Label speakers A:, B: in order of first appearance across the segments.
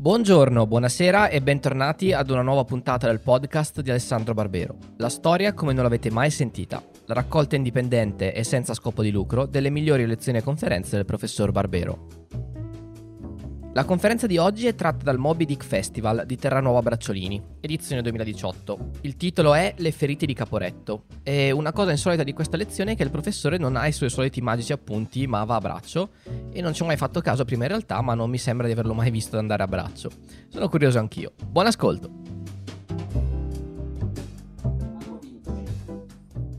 A: Buongiorno, buonasera e bentornati ad una nuova puntata del podcast di Alessandro Barbero. La storia come non l'avete mai sentita. La raccolta indipendente e senza scopo di lucro delle migliori lezioni e conferenze del professor Barbero. La conferenza di oggi è tratta dal Moby Dick Festival di Terranuova Bracciolini, edizione 2018. Il titolo è Le ferite di Caporetto e una cosa insolita di questa lezione è che il professore non ha i suoi soliti magici appunti ma va a braccio e non ci ho mai fatto caso prima in realtà ma non mi sembra di averlo mai visto andare a braccio. Sono curioso anch'io. Buon ascolto!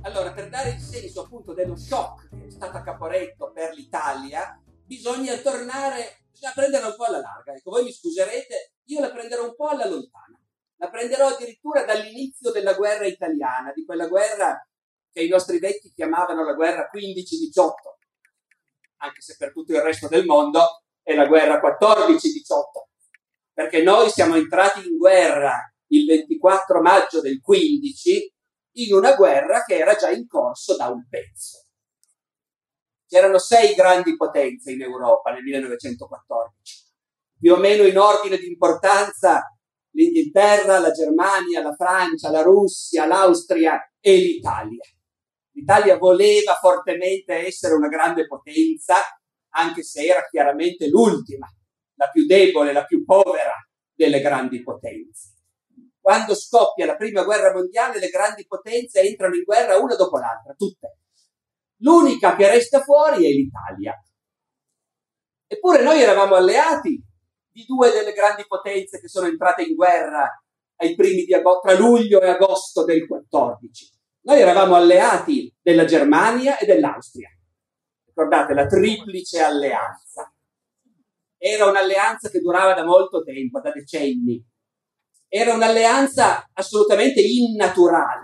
B: Allora, per dare il senso appunto dello shock che è stato a Caporetto per l'Italia, bisogna tornare bisogna prenderla un po' alla larga. Ecco, voi mi scuserete, io la prenderò un po' alla lontana. La prenderò addirittura dall'inizio della guerra italiana, di quella guerra che i nostri vecchi chiamavano la guerra 15-18, anche se per tutto il resto del mondo è la guerra 14-18, perché noi siamo entrati in guerra il 24 maggio del 15 in una guerra che era già in corso da un pezzo. C'erano sei grandi potenze in Europa nel 1914, più o meno in ordine di importanza l'Inghilterra, la Germania, la Francia, la Russia, l'Austria e l'Italia. L'Italia voleva fortemente essere una grande potenza, anche se era chiaramente l'ultima, la più debole, la più povera delle grandi potenze. Quando scoppia la prima guerra mondiale, le grandi potenze entrano in guerra una dopo l'altra, tutte. L'unica che resta fuori è l'Italia. Eppure noi eravamo alleati di due delle grandi potenze che sono entrate in guerra ai primi di agosto, tra luglio e agosto del 14. Noi eravamo alleati della Germania e dell'Austria. Ricordate la triplice alleanza. Era un'alleanza che durava da molto tempo, da decenni. Era un'alleanza assolutamente innaturale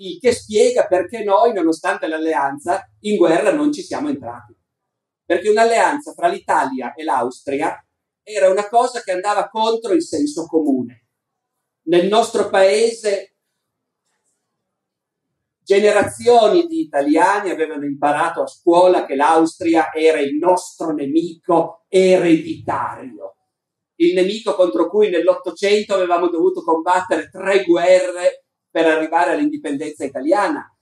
B: il che spiega perché noi, nonostante l'alleanza, in guerra non ci siamo entrati. Perché un'alleanza fra l'Italia e l'Austria era una cosa che andava contro il senso comune. Nel nostro paese generazioni di italiani avevano imparato a scuola che l'Austria era il nostro nemico ereditario, il nemico contro cui nell'Ottocento avevamo dovuto combattere tre guerre per arrivare all'indipendenza italiana.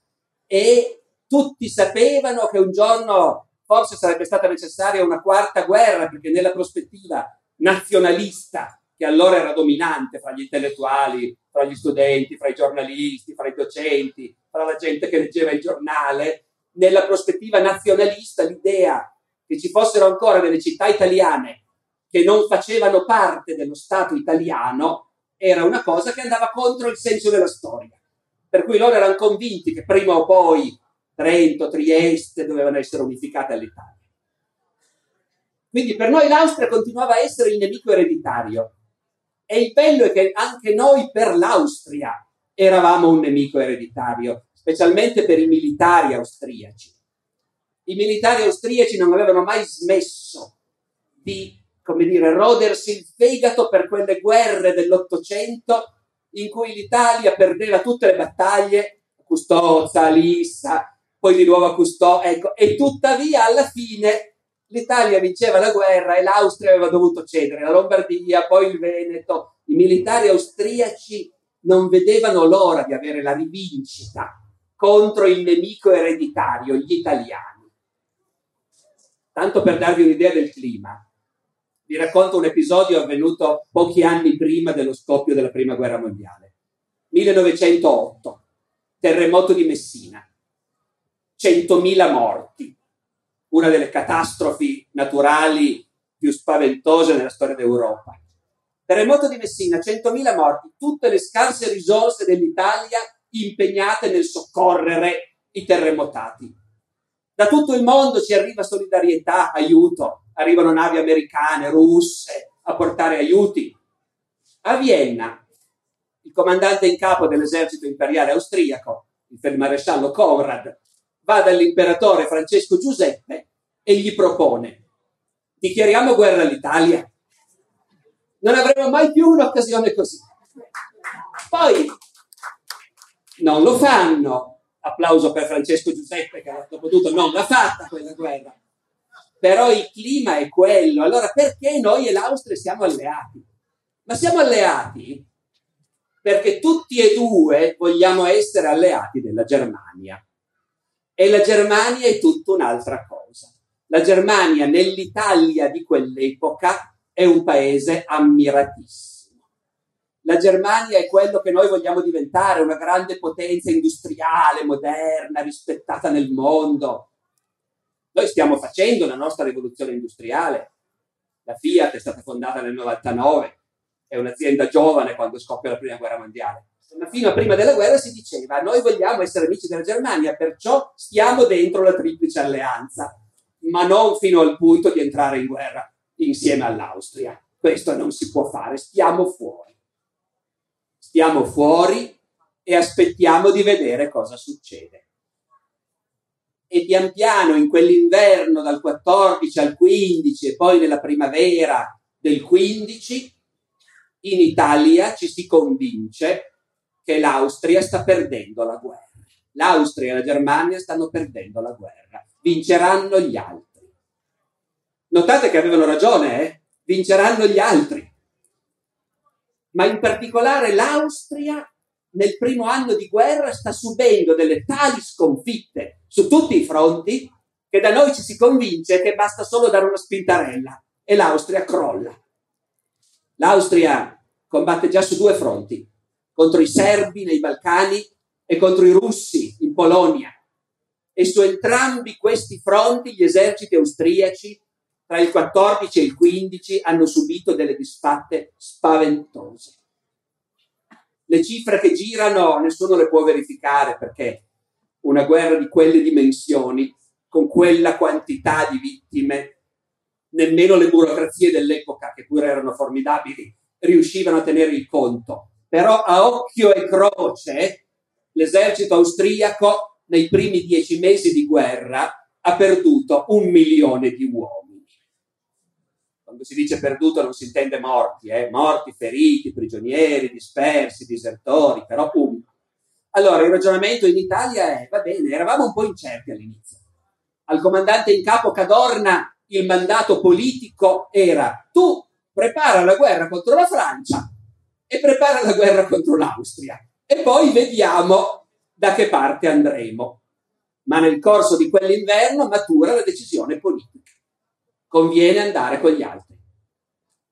B: E tutti sapevano che un giorno forse sarebbe stata necessaria una quarta guerra perché nella prospettiva nazionalista che allora era dominante fra gli intellettuali, fra gli studenti, fra i giornalisti, fra i docenti, fra la gente che leggeva il giornale, nella prospettiva nazionalista l'idea che ci fossero ancora delle città italiane che non facevano parte dello Stato italiano era una cosa che andava contro il senso della storia. Per cui loro erano convinti che prima o poi Trento, Trieste dovevano essere unificate all'Italia. Quindi per noi l'Austria continuava a essere il nemico ereditario. E il bello è che anche noi per l'Austria eravamo un nemico ereditario, specialmente per i militari austriaci. I militari austriaci non avevano mai smesso di come dire, rodersi il fegato per quelle guerre dell'Ottocento in cui l'Italia perdeva tutte le battaglie, Custozza, Lissa, poi di nuovo Custò, ecco, e tuttavia alla fine l'Italia vinceva la guerra e l'Austria aveva dovuto cedere, la Lombardia, poi il Veneto, i militari austriaci non vedevano l'ora di avere la rivincita contro il nemico ereditario, gli italiani. Tanto per darvi un'idea del clima, vi racconto un episodio avvenuto pochi anni prima dello scoppio della Prima Guerra Mondiale. 1908, terremoto di Messina, 100.000 morti, una delle catastrofi naturali più spaventose nella storia d'Europa. Terremoto di Messina, 100.000 morti, tutte le scarse risorse dell'Italia impegnate nel soccorrere i terremotati. Da tutto il mondo ci arriva solidarietà, aiuto arrivano navi americane, russe a portare aiuti. A Vienna, il comandante in capo dell'esercito imperiale austriaco, il feldmaresciallo Conrad, va dall'imperatore Francesco Giuseppe e gli propone dichiariamo guerra all'Italia. Non avremo mai più un'occasione così. Poi non lo fanno. Applauso per Francesco Giuseppe che dopo tutto non l'ha fatta quella guerra però il clima è quello. Allora perché noi e l'Austria siamo alleati? Ma siamo alleati perché tutti e due vogliamo essere alleati della Germania. E la Germania è tutta un'altra cosa. La Germania nell'Italia di quell'epoca è un paese ammiratissimo. La Germania è quello che noi vogliamo diventare, una grande potenza industriale, moderna, rispettata nel mondo. Noi stiamo facendo la nostra rivoluzione industriale. La Fiat è stata fondata nel 99, è un'azienda giovane quando scoppia la prima guerra mondiale. Ma fino a prima della guerra si diceva noi vogliamo essere amici della Germania, perciò stiamo dentro la triplice alleanza, ma non fino al punto di entrare in guerra insieme all'Austria. Questo non si può fare, stiamo fuori. Stiamo fuori e aspettiamo di vedere cosa succede. E pian piano in quell'inverno dal 14 al 15 e poi nella primavera del 15 in Italia ci si convince che l'Austria sta perdendo la guerra. L'Austria e la Germania stanno perdendo la guerra. Vinceranno gli altri. Notate che avevano ragione, eh? Vinceranno gli altri. Ma in particolare l'Austria nel primo anno di guerra sta subendo delle tali sconfitte su tutti i fronti che da noi ci si convince che basta solo dare una spintarella e l'Austria crolla. L'Austria combatte già su due fronti, contro i serbi nei Balcani e contro i russi in Polonia. E su entrambi questi fronti gli eserciti austriaci tra il 14 e il 15 hanno subito delle disfatte spaventose. Le cifre che girano nessuno le può verificare perché una guerra di quelle dimensioni, con quella quantità di vittime, nemmeno le burocrazie dell'epoca, che pure erano formidabili, riuscivano a tenere il conto. Però a occhio e croce l'esercito austriaco nei primi dieci mesi di guerra ha perduto un milione di uomini. Quando si dice perduto non si intende morti, eh? morti, feriti, prigionieri, dispersi, disertori, però un. Allora il ragionamento in Italia è, va bene, eravamo un po' incerti all'inizio. Al comandante in capo Cadorna il mandato politico era tu prepara la guerra contro la Francia e prepara la guerra contro l'Austria e poi vediamo da che parte andremo. Ma nel corso di quell'inverno matura la decisione politica. Conviene andare con gli altri.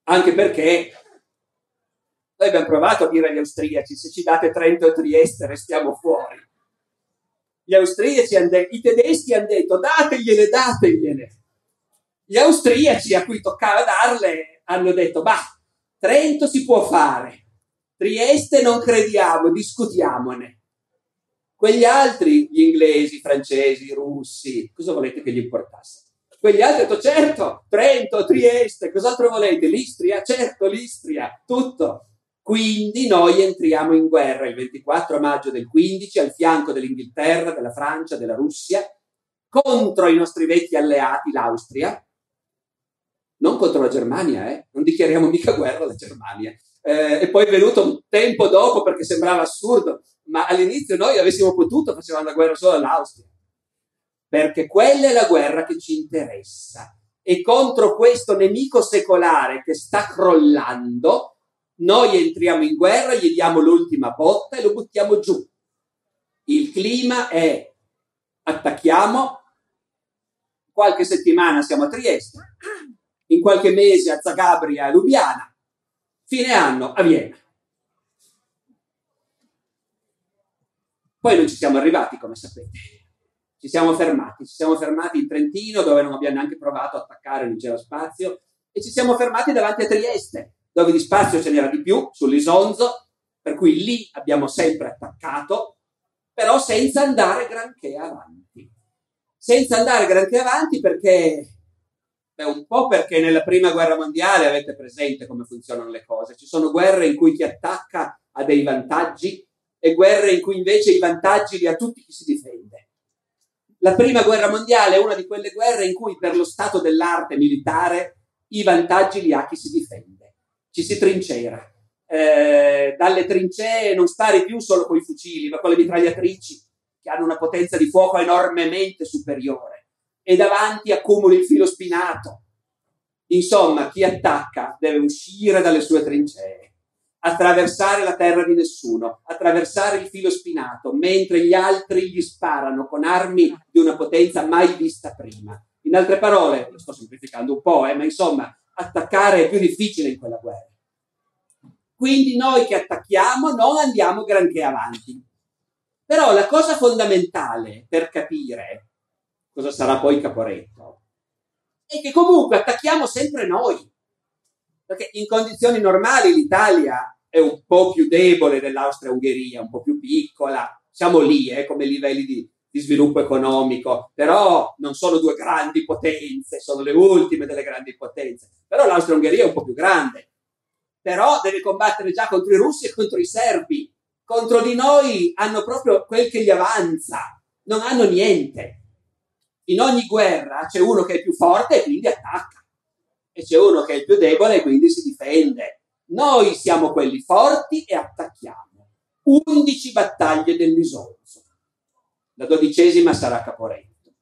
B: Anche perché noi abbiamo provato a dire agli austriaci se ci date Trento e Trieste restiamo fuori. Gli austriaci, de- i tedeschi hanno detto dategliele, dategliele. Gli austriaci a cui toccava darle hanno detto, bah, Trento si può fare, Trieste non crediamo, discutiamone. Quegli altri, gli inglesi, i francesi, i russi, cosa volete che gli importasse? Quegli altri hanno detto, certo, Trento, Trieste, cos'altro volete? L'Istria, certo, l'Istria, tutto. Quindi noi entriamo in guerra il 24 maggio del 15 al fianco dell'Inghilterra, della Francia, della Russia, contro i nostri vecchi alleati, l'Austria, non contro la Germania, eh? non dichiariamo mica guerra alla Germania. Eh, e poi è venuto un tempo dopo perché sembrava assurdo, ma all'inizio noi avessimo potuto, facevamo la guerra solo all'Austria, perché quella è la guerra che ci interessa. E contro questo nemico secolare che sta crollando, noi entriamo in guerra, gli diamo l'ultima botta e lo buttiamo giù. Il clima è attacchiamo, qualche settimana siamo a Trieste, in qualche mese a Zagabria e Lubiana, fine anno a Vienna. Poi non ci siamo arrivati, come sapete. Ci siamo fermati, ci siamo fermati in Trentino dove non abbiamo neanche provato a attaccare, non c'era spazio, e ci siamo fermati davanti a Trieste, dove di spazio ce n'era di più, sull'Isonzo, per cui lì abbiamo sempre attaccato, però senza andare granché avanti. Senza andare granché avanti perché Beh, un po' perché nella prima guerra mondiale avete presente come funzionano le cose. Ci sono guerre in cui chi attacca ha dei vantaggi e guerre in cui invece i vantaggi li ha tutti chi si difende. La prima guerra mondiale è una di quelle guerre in cui per lo stato dell'arte militare i vantaggi li ha chi si difende. Ci si trincera. Eh, dalle trincee non spari più solo con i fucili, ma con le mitragliatrici, che hanno una potenza di fuoco enormemente superiore e davanti accumuli il filo spinato. Insomma, chi attacca deve uscire dalle sue trincee, attraversare la terra di nessuno, attraversare il filo spinato, mentre gli altri gli sparano con armi di una potenza mai vista prima. In altre parole, lo sto semplificando un po', eh, ma insomma, attaccare è più difficile in quella guerra. Quindi noi che attacchiamo non andiamo granché avanti. Però la cosa fondamentale per capire cosa sarà poi Caporetto è che comunque attacchiamo sempre noi. Perché in condizioni normali l'Italia è un po' più debole dell'Austria-Ungheria, un po' più piccola, siamo lì eh, come livelli di, di sviluppo economico, però non sono due grandi potenze, sono le ultime delle grandi potenze. Però l'Austria-Ungheria è un po' più grande, però deve combattere già contro i russi e contro i serbi, contro di noi hanno proprio quel che gli avanza, non hanno niente. In ogni guerra c'è uno che è più forte e quindi attacca, e c'è uno che è più debole e quindi si difende. Noi siamo quelli forti e attacchiamo. 11 battaglie dell'Isonzo. La dodicesima sarà Caporetto.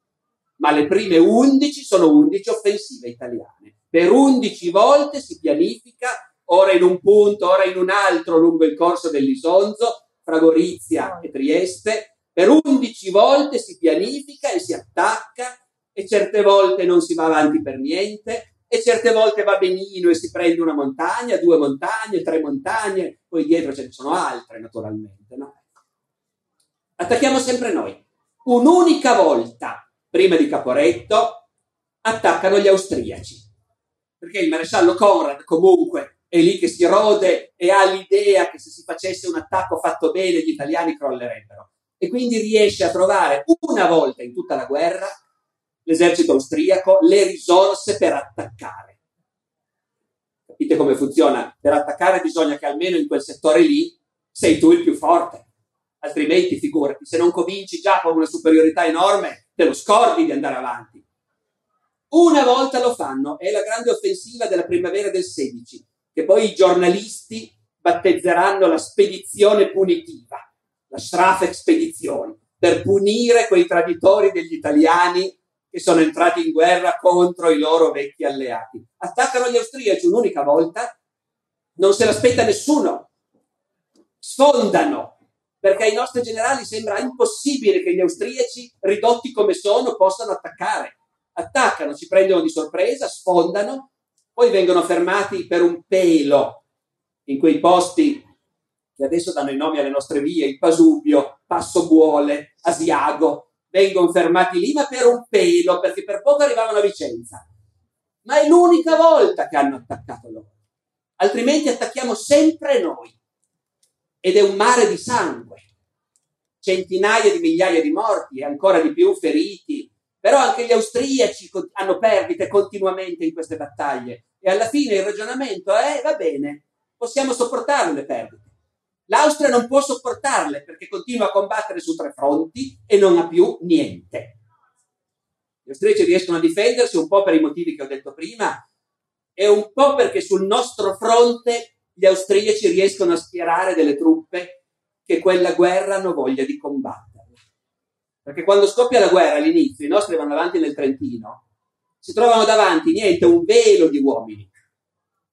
B: Ma le prime 11 sono 11 offensive italiane. Per 11 volte si pianifica ora in un punto, ora in un altro lungo il corso dell'Isonzo, fra Gorizia e Trieste. Per 11 volte si pianifica e si attacca e certe volte non si va avanti per niente e certe volte va benino e si prende una montagna, due montagne, tre montagne, poi dietro ce ne sono altre naturalmente. No? Attacchiamo sempre noi. Un'unica volta, prima di Caporetto, attaccano gli austriaci, perché il maresciallo Conrad comunque è lì che si rode e ha l'idea che se si facesse un attacco fatto bene gli italiani crollerebbero. E quindi riesce a trovare una volta in tutta la guerra l'esercito austriaco le risorse per attaccare. Capite come funziona? Per attaccare bisogna che almeno in quel settore lì sei tu il più forte. Altrimenti, figurati, se non cominci già con una superiorità enorme, te lo scordi di andare avanti. Una volta lo fanno, è la grande offensiva della primavera del 16 che poi i giornalisti battezzeranno la spedizione punitiva, la Strafexpedizione, per punire quei traditori degli italiani che sono entrati in guerra contro i loro vecchi alleati. Attaccano gli austriaci un'unica volta, non se l'aspetta nessuno, sfondano, perché ai nostri generali sembra impossibile che gli austriaci, ridotti come sono, possano attaccare. Attaccano, ci prendono di sorpresa, sfondano poi vengono fermati per un pelo in quei posti che adesso danno i nomi alle nostre vie, il Pasubio, Passo Buole, Asiago, vengono fermati lì, ma per un pelo, perché per poco arrivavano a Vicenza. Ma è l'unica volta che hanno attaccato loro. Altrimenti attacchiamo sempre noi. Ed è un mare di sangue. Centinaia di migliaia di morti e ancora di più feriti, però anche gli austriaci hanno perdite continuamente in queste battaglie e alla fine il ragionamento è va bene, possiamo sopportare le perdite. L'Austria non può sopportarle perché continua a combattere su tre fronti e non ha più niente. Gli austriaci riescono a difendersi un po' per i motivi che ho detto prima e un po' perché sul nostro fronte gli austriaci riescono a schierare delle truppe che quella guerra hanno voglia di combattere. Perché quando scoppia la guerra all'inizio, i nostri vanno avanti nel Trentino, si trovano davanti niente, un velo di uomini.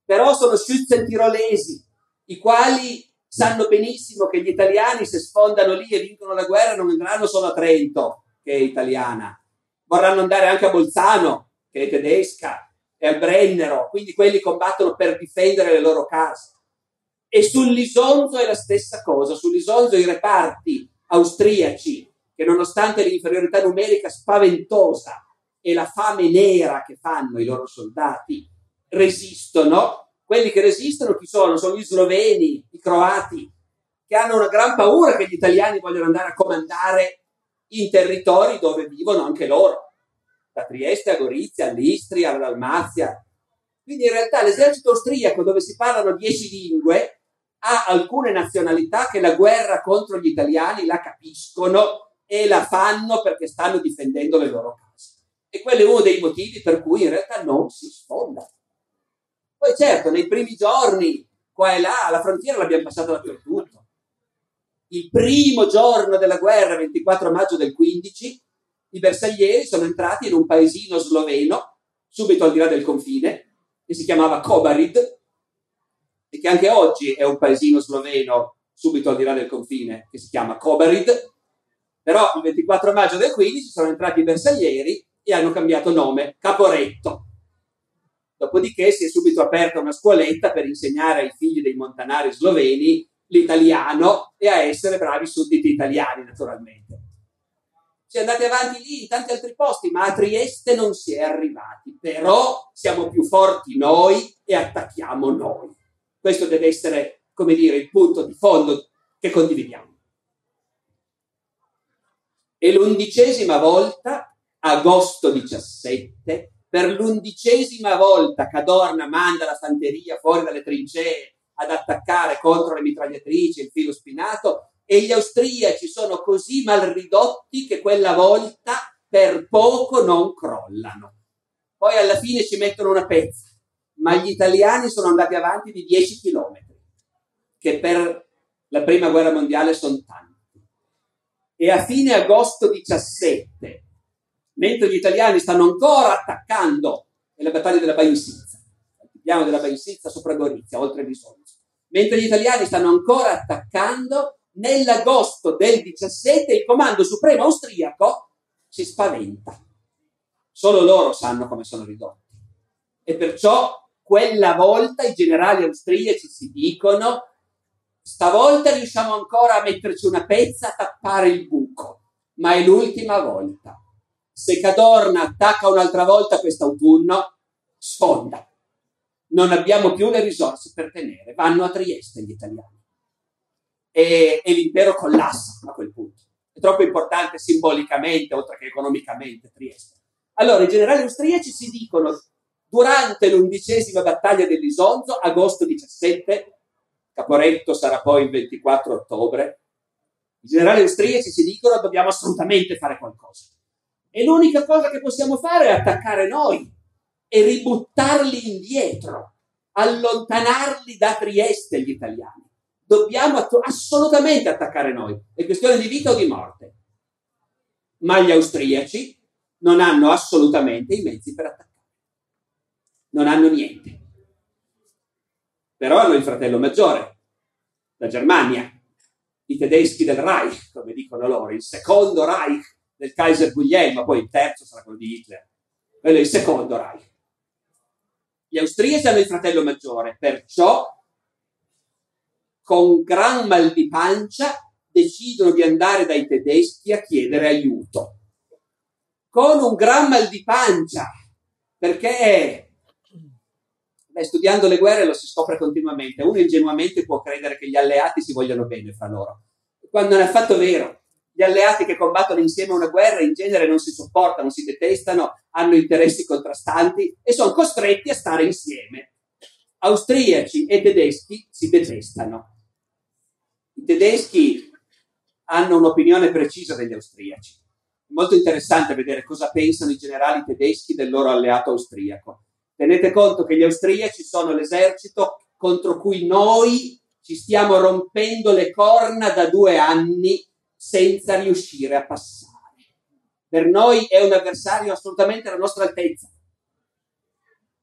B: Però sono Schützen-tirolesi, i quali sanno benissimo che gli italiani se sfondano lì e vincono la guerra non andranno solo a Trento, che è italiana, vorranno andare anche a Bolzano, che è tedesca, e al Brennero, quindi quelli combattono per difendere le loro case. E sull'Isonzo è la stessa cosa, sull'Isonzo i reparti austriaci che nonostante l'inferiorità numerica spaventosa e la fame nera che fanno i loro soldati, resistono. Quelli che resistono chi sono? Sono gli sloveni, i croati, che hanno una gran paura che gli italiani vogliono andare a comandare in territori dove vivono anche loro, da Trieste a Gorizia, all'Istria, alla Dalmazia. Quindi in realtà l'esercito austriaco, dove si parlano dieci lingue, ha alcune nazionalità che la guerra contro gli italiani la capiscono e la fanno perché stanno difendendo le loro case. E quello è uno dei motivi per cui in realtà non si sfonda. Poi certo, nei primi giorni, qua e là, la frontiera l'abbiamo passata dappertutto. Il primo giorno della guerra, 24 maggio del 15, i bersaglieri sono entrati in un paesino sloveno, subito al di là del confine, che si chiamava Kobarid e che anche oggi è un paesino sloveno subito al di là del confine che si chiama Kobarid, però il 24 maggio del 15 sono entrati i bersaglieri e hanno cambiato nome Caporetto. Dopodiché si è subito aperta una scuoletta per insegnare ai figli dei montanari sloveni l'italiano e a essere bravi sudditi italiani, naturalmente. Si è andati avanti lì in tanti altri posti, ma a Trieste non si è arrivati. Però siamo più forti noi e attacchiamo noi. Questo deve essere, come dire, il punto di fondo che condividiamo. E l'undicesima volta, agosto 17, per l'undicesima volta Cadorna manda la fanteria fuori dalle trincee ad attaccare contro le mitragliatrici il filo spinato e gli austriaci sono così mal ridotti che quella volta per poco non crollano. Poi alla fine ci mettono una pezza, ma gli italiani sono andati avanti di 10 chilometri, che per la prima guerra mondiale sono tanti. E a fine agosto 17, mentre gli italiani stanno ancora attaccando nella battaglia della Bainsizza, il piano della Bainsizza sopra Gorizia, oltre Bisonzo, mentre gli italiani stanno ancora attaccando, nell'agosto del 17 il comando supremo austriaco si spaventa. Solo loro sanno come sono ridotti. E perciò quella volta i generali austriaci si dicono stavolta riusciamo ancora a metterci una pezza a tappare il buco, ma è l'ultima volta. Se Cadorna attacca un'altra volta quest'autunno, sfonda. Non abbiamo più le risorse per tenere, vanno a Trieste gli italiani. E, e l'impero collassa a quel punto. È troppo importante simbolicamente, oltre che economicamente, Trieste. Allora, i generali austriaci si dicono, durante l'undicesima battaglia dell'Isonzo, agosto 17, Caporetto sarà poi il 24 ottobre, i generali austriaci si dicono dobbiamo assolutamente fare qualcosa. E l'unica cosa che possiamo fare è attaccare noi e ributtarli indietro, allontanarli da Trieste gli italiani. Dobbiamo assolutamente attaccare noi, è questione di vita o di morte. Ma gli austriaci non hanno assolutamente i mezzi per attaccare. Non hanno niente. Però hanno il fratello maggiore, la Germania, i tedeschi del Reich, come dicono loro, il secondo Reich del Kaiser Guglielmo, poi il terzo sarà quello di Hitler, quello è il secondo Reich. Gli austriaci hanno il fratello maggiore, perciò con gran mal di pancia decidono di andare dai tedeschi a chiedere aiuto. Con un gran mal di pancia, perché beh, studiando le guerre lo si scopre continuamente. Uno ingenuamente può credere che gli alleati si vogliano bene fra loro, quando non è affatto vero gli alleati che combattono insieme una guerra in genere non si sopportano, si detestano, hanno interessi contrastanti e sono costretti a stare insieme. Austriaci e tedeschi si detestano. I tedeschi hanno un'opinione precisa degli austriaci. Molto interessante vedere cosa pensano i generali tedeschi del loro alleato austriaco. Tenete conto che gli austriaci sono l'esercito contro cui noi ci stiamo rompendo le corna da due anni senza riuscire a passare. Per noi è un avversario assolutamente alla nostra altezza.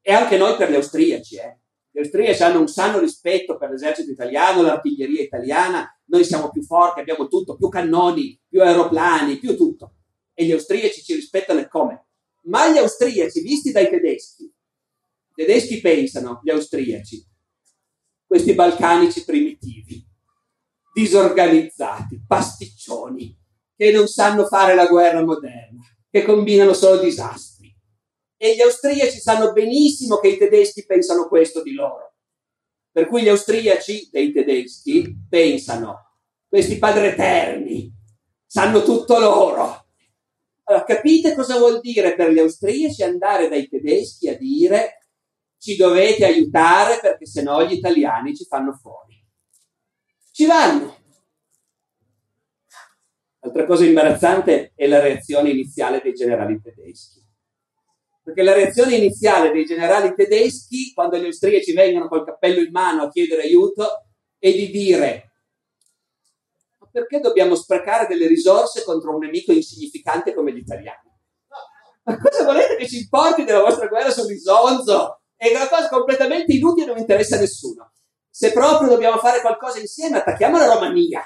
B: E anche noi per gli austriaci. Eh. Gli austriaci hanno un sano rispetto per l'esercito italiano, l'artiglieria italiana. Noi siamo più forti, abbiamo tutto, più cannoni, più aeroplani, più tutto. E gli austriaci ci rispettano e come? Ma gli austriaci, visti dai tedeschi, i tedeschi pensano, gli austriaci, questi balcanici primitivi, disorganizzati, pasticcioni, che non sanno fare la guerra moderna, che combinano solo disastri. E gli austriaci sanno benissimo che i tedeschi pensano questo di loro. Per cui gli austriaci dei tedeschi pensano, questi padri eterni, sanno tutto loro. Allora, capite cosa vuol dire per gli austriaci andare dai tedeschi a dire ci dovete aiutare perché sennò gli italiani ci fanno fuori ci vanno. Altra cosa imbarazzante è la reazione iniziale dei generali tedeschi. Perché la reazione iniziale dei generali tedeschi, quando gli austriaci vengono col cappello in mano a chiedere aiuto, è di dire: Ma perché dobbiamo sprecare delle risorse contro un nemico insignificante come gli italiani? Ma cosa volete che ci importi della vostra guerra sull'Isonzo? È una cosa completamente inutile, non interessa a nessuno. Se proprio dobbiamo fare qualcosa insieme, attacchiamo la Romania.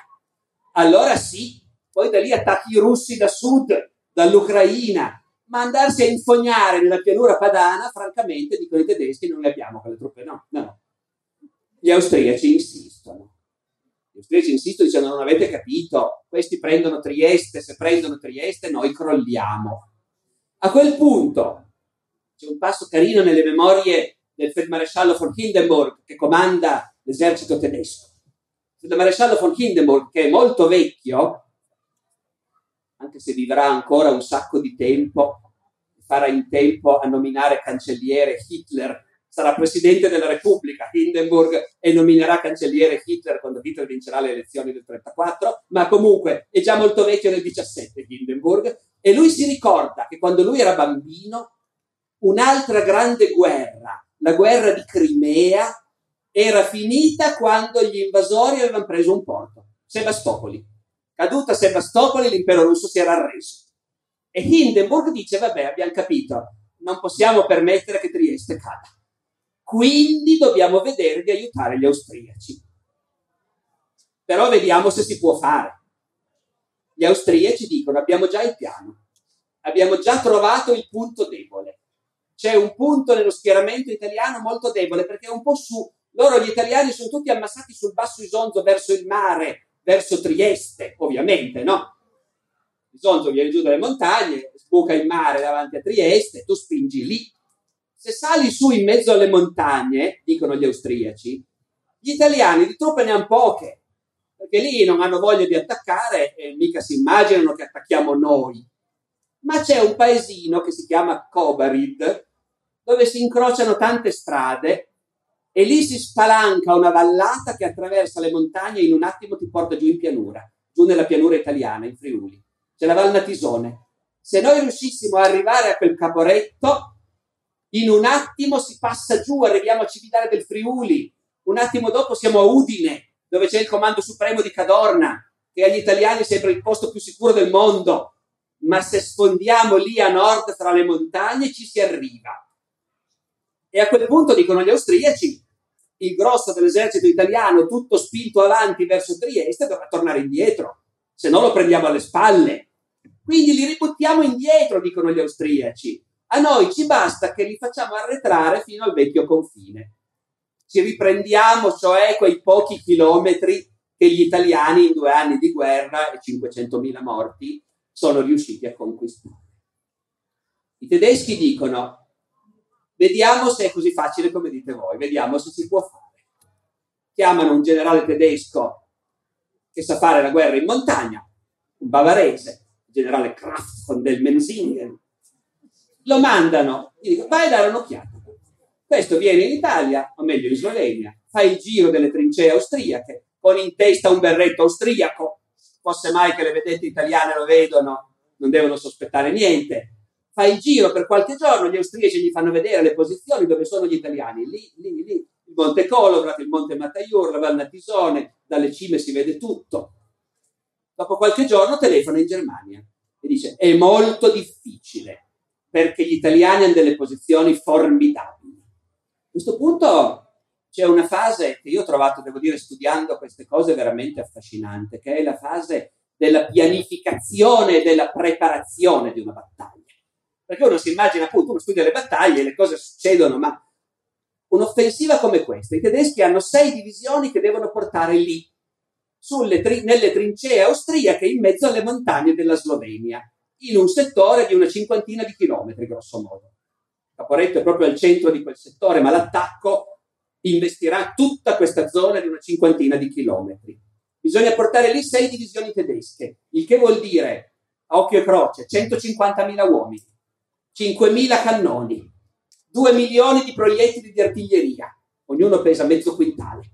B: Allora sì, poi da lì attacchi i russi da sud, dall'Ucraina, ma andarsi a infognare nella pianura padana, francamente, dicono i tedeschi, non le abbiamo quelle truppe, no, no, no. Gli austriaci insistono. Gli austriaci insistono dicendo non avete capito, questi prendono Trieste, se prendono Trieste noi crolliamo. A quel punto c'è un passo carino nelle memorie del feldmaresciallo von Hindenburg che comanda l'esercito tedesco. Il feldmaresciallo von Hindenburg, che è molto vecchio, anche se vivrà ancora un sacco di tempo, farà in tempo a nominare cancelliere Hitler, sarà presidente della Repubblica Hindenburg e nominerà cancelliere Hitler quando Hitler vincerà le elezioni del 34, ma comunque è già molto vecchio nel 17 Hindenburg e lui si ricorda che quando lui era bambino un'altra grande guerra, la guerra di Crimea, era finita quando gli invasori avevano preso un porto, Sebastopoli. Caduta Sebastopoli, l'impero russo si era arreso. E Hindenburg dice, vabbè, abbiamo capito, non possiamo permettere che Trieste cada. Quindi dobbiamo vedere di aiutare gli austriaci. Però vediamo se si può fare. Gli austriaci dicono, abbiamo già il piano, abbiamo già trovato il punto debole. C'è un punto nello schieramento italiano molto debole perché è un po' su. Loro gli italiani sono tutti ammassati sul basso Isonzo verso il mare, verso Trieste, ovviamente, no? Isonzo viene giù dalle montagne, sbuca il mare davanti a Trieste, tu spingi lì. Se sali su in mezzo alle montagne, dicono gli austriaci, gli italiani di truppe ne hanno poche, perché lì non hanno voglia di attaccare e mica si immaginano che attacchiamo noi. Ma c'è un paesino che si chiama Kobarid, dove si incrociano tante strade e lì si spalanca una vallata che attraversa le montagne e in un attimo ti porta giù in pianura, giù nella pianura italiana, in Friuli. C'è la Val Natisone. Se noi riuscissimo ad arrivare a quel caporetto, in un attimo si passa giù, arriviamo a Cividale del Friuli, un attimo dopo siamo a Udine, dove c'è il comando supremo di Cadorna, che agli italiani sembra il posto più sicuro del mondo, ma se sfondiamo lì a nord tra le montagne ci si arriva. E a quel punto dicono gli austriaci, il grosso dell'esercito italiano, tutto spinto avanti verso Trieste, dovrà tornare indietro, se no lo prendiamo alle spalle. Quindi li ributtiamo indietro, dicono gli austriaci. A noi ci basta che li facciamo arretrare fino al vecchio confine. Ci riprendiamo, cioè, quei pochi chilometri che gli italiani in due anni di guerra e 500.000 morti sono riusciti a conquistare. I tedeschi dicono Vediamo se è così facile come dite voi, vediamo se si può fare. Chiamano un generale tedesco che sa fare la guerra in montagna, un bavarese, il generale Kraft von del Menzingen. Lo mandano, gli dicono vai a dare un'occhiata. Questo viene in Italia, o meglio in Slovenia, fa il giro delle trincee austriache, con in testa un berretto austriaco, fosse mai che le vedette italiane lo vedono, non devono sospettare niente, fa il giro per qualche giorno, gli austriaci gli fanno vedere le posizioni dove sono gli italiani, lì, lì, lì, il Monte Colograd, il Monte Mataiur, la Val Natisone, dalle cime si vede tutto. Dopo qualche giorno telefona in Germania e dice è molto difficile perché gli italiani hanno delle posizioni formidabili. A questo punto c'è una fase che io ho trovato, devo dire, studiando queste cose veramente affascinante, che è la fase della pianificazione e della preparazione di una battaglia. Perché uno si immagina appunto, uno studia le battaglie, le cose succedono, ma un'offensiva come questa, i tedeschi hanno sei divisioni che devono portare lì, tri- nelle trincee austriache in mezzo alle montagne della Slovenia, in un settore di una cinquantina di chilometri, grosso modo. Caporetto è proprio al centro di quel settore, ma l'attacco investirà tutta questa zona di una cinquantina di chilometri. Bisogna portare lì sei divisioni tedesche, il che vuol dire, a occhio e croce, 150.000 uomini 5.000 cannoni, 2 milioni di proiettili di artiglieria, ognuno pesa mezzo quintale.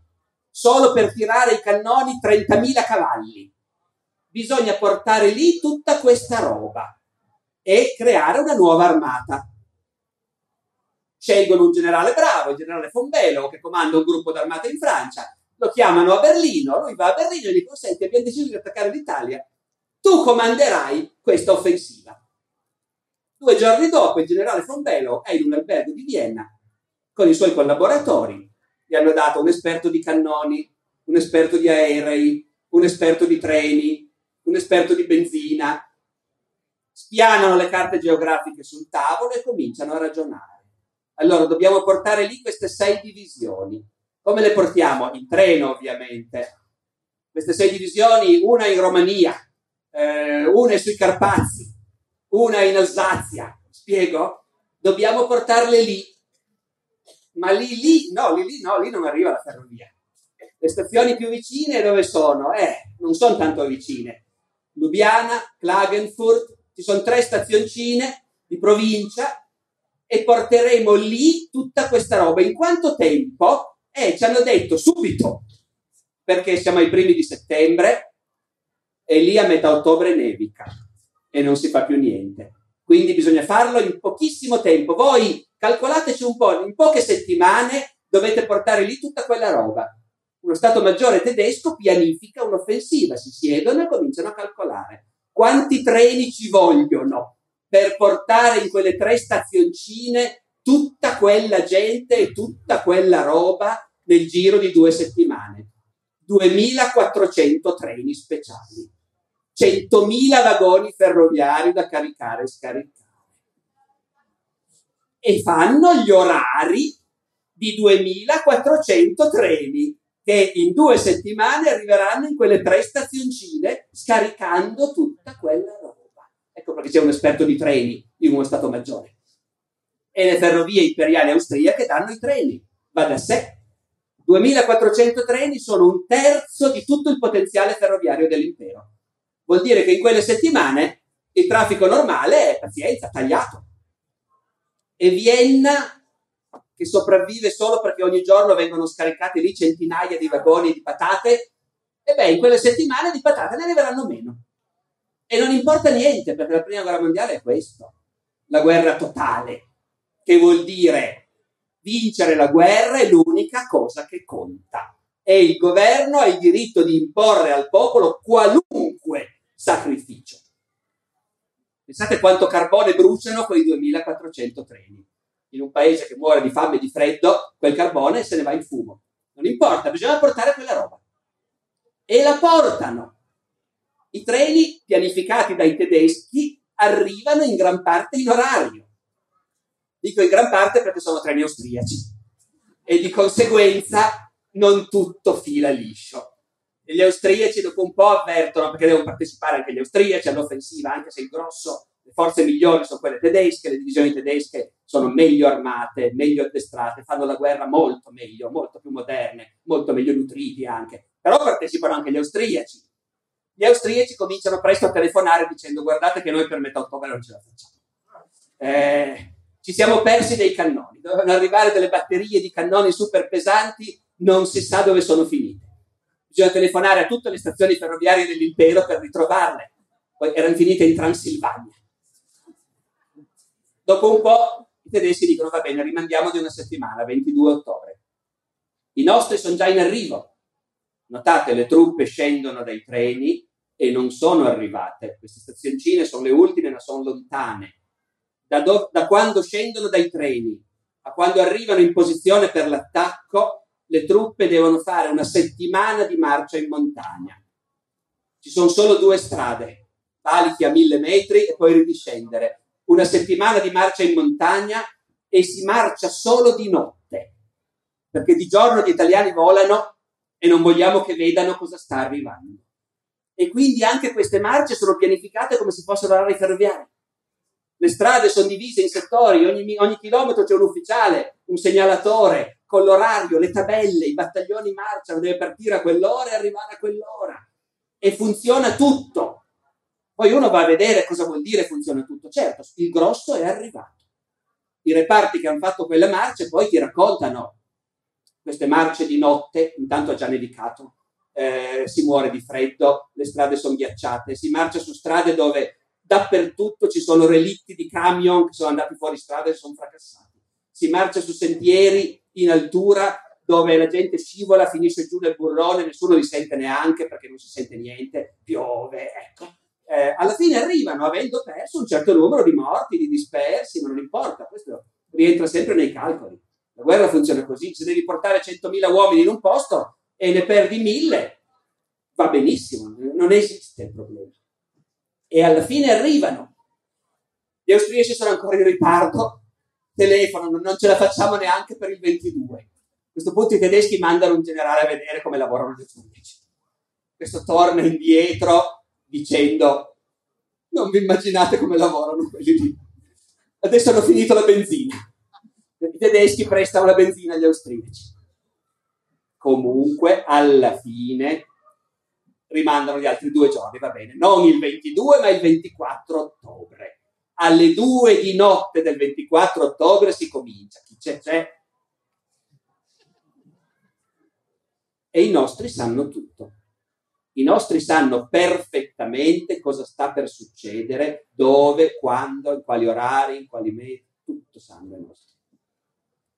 B: Solo per tirare i cannoni 30.000 cavalli. Bisogna portare lì tutta questa roba e creare una nuova armata. Scelgono un generale bravo, il generale Fombelo, che comanda un gruppo d'armata in Francia, lo chiamano a Berlino, lui va a Berlino e gli dicono, senti, abbiamo deciso di attaccare l'Italia, tu comanderai questa offensiva. Due giorni dopo il generale Fombelo è in un albergo di Vienna con i suoi collaboratori. Gli hanno dato un esperto di cannoni, un esperto di aerei, un esperto di treni, un esperto di benzina, spianano le carte geografiche sul tavolo e cominciano a ragionare. Allora dobbiamo portare lì queste sei divisioni. Come le portiamo? In treno, ovviamente. Queste sei divisioni, una in Romania, eh, una sui Carpazi, una in Alsazia. Spiego? Dobbiamo portarle lì. Ma lì, lì, no, lì, lì, no, lì non arriva la ferrovia. Le stazioni più vicine dove sono? Eh, non sono tanto vicine. Lubiana, Klagenfurt, ci sono tre stazioncine di provincia e porteremo lì tutta questa roba. In quanto tempo? Eh, ci hanno detto subito, perché siamo ai primi di settembre e lì a metà ottobre nevica e non si fa più niente. Quindi bisogna farlo in pochissimo tempo. Voi calcolateci un po', in poche settimane dovete portare lì tutta quella roba. Uno Stato Maggiore tedesco pianifica un'offensiva, si siedono e cominciano a calcolare quanti treni ci vogliono per portare in quelle tre stazioncine tutta quella gente e tutta quella roba nel giro di due settimane. 2400 treni speciali, 100.000 vagoni ferroviari da caricare e scaricare. E fanno gli orari di 2400 treni che in due settimane arriveranno in quelle tre stazioncine scaricando tutta quella roba. Ecco perché c'è un esperto di treni in uno Stato Maggiore. E le ferrovie imperiali austriache danno i treni. Va da sé. 2400 treni sono un terzo di tutto il potenziale ferroviario dell'impero. Vuol dire che in quelle settimane il traffico normale è pazienza, tagliato. E Vienna che sopravvive solo perché ogni giorno vengono scaricati lì centinaia di vagoni di patate, e beh, in quelle settimane di patate ne arriveranno meno. E non importa niente, perché la prima guerra mondiale è questo, la guerra totale, che vuol dire vincere la guerra è l'unica cosa che conta. E il governo ha il diritto di imporre al popolo qualunque sacrificio. Pensate quanto carbone bruciano quei 2400 treni in un paese che muore di fame e di freddo, quel carbone se ne va in fumo. Non importa, bisogna portare quella roba. E la portano. I treni pianificati dai tedeschi arrivano in gran parte in orario. Dico in gran parte perché sono treni austriaci e di conseguenza non tutto fila liscio. E gli austriaci dopo un po' avvertono, perché devono partecipare anche gli austriaci all'offensiva, anche se il grosso le forze migliori sono quelle tedesche, le divisioni tedesche sono meglio armate, meglio addestrate, fanno la guerra molto meglio, molto più moderne, molto meglio nutriti anche. Però partecipano anche gli austriaci. Gli austriaci cominciano presto a telefonare dicendo guardate che noi per metà ottobre non ce la facciamo. Eh, ci siamo persi dei cannoni, dovevano arrivare delle batterie di cannoni super pesanti, non si sa dove sono finite. Bisogna telefonare a tutte le stazioni ferroviarie dell'impero per ritrovarle. Poi erano finite in Transilvania. Dopo un po' i tedeschi dicono va bene, rimandiamo di una settimana, 22 ottobre. I nostri sono già in arrivo. Notate, le truppe scendono dai treni e non sono arrivate. Queste stazioncine sono le ultime, ma sono lontane. Da, do- da quando scendono dai treni a quando arrivano in posizione per l'attacco, le truppe devono fare una settimana di marcia in montagna. Ci sono solo due strade, valichi a mille metri e poi ridiscendere una settimana di marcia in montagna e si marcia solo di notte, perché di giorno gli italiani volano e non vogliamo che vedano cosa sta arrivando. E quindi anche queste marce sono pianificate come se fossero orari ferroviari. Le strade sono divise in settori, ogni, ogni chilometro c'è un ufficiale, un segnalatore, con l'orario, le tabelle, i battaglioni marciano, deve partire a quell'ora e arrivare a quell'ora. E funziona tutto. Poi uno va a vedere cosa vuol dire funziona tutto. Certo, il grosso è arrivato. I reparti che hanno fatto quelle marce poi ti raccontano queste marce di notte, intanto ha già nevicato, eh, si muore di freddo, le strade sono ghiacciate, si marcia su strade dove dappertutto ci sono relitti di camion che sono andati fuori strada e sono fracassati. Si marcia su sentieri in altura dove la gente scivola, finisce giù nel burrone, nessuno li sente neanche perché non si sente niente, piove, ecco eh, alla fine arrivano avendo perso un certo numero di morti, di dispersi, ma non importa, questo rientra sempre nei calcoli. La guerra funziona così, se devi portare 100.000 uomini in un posto e ne perdi 1.000, va benissimo, non esiste il problema. E alla fine arrivano. Gli austriaci sono ancora in ritardo, telefonano, non ce la facciamo neanche per il 22. A questo punto i tedeschi mandano un generale a vedere come lavorano gli austriaci. Questo torna indietro dicendo non vi immaginate come lavorano quelli lì. Adesso hanno finito la benzina. I tedeschi prestano la benzina agli austriaci. Comunque, alla fine, rimandano gli altri due giorni, va bene, non il 22 ma il 24 ottobre. Alle due di notte del 24 ottobre si comincia, chi c'è c'è. E i nostri sanno tutto. I nostri sanno perfettamente cosa sta per succedere, dove, quando, in quali orari, in quali mesi, tutto sanno i nostri.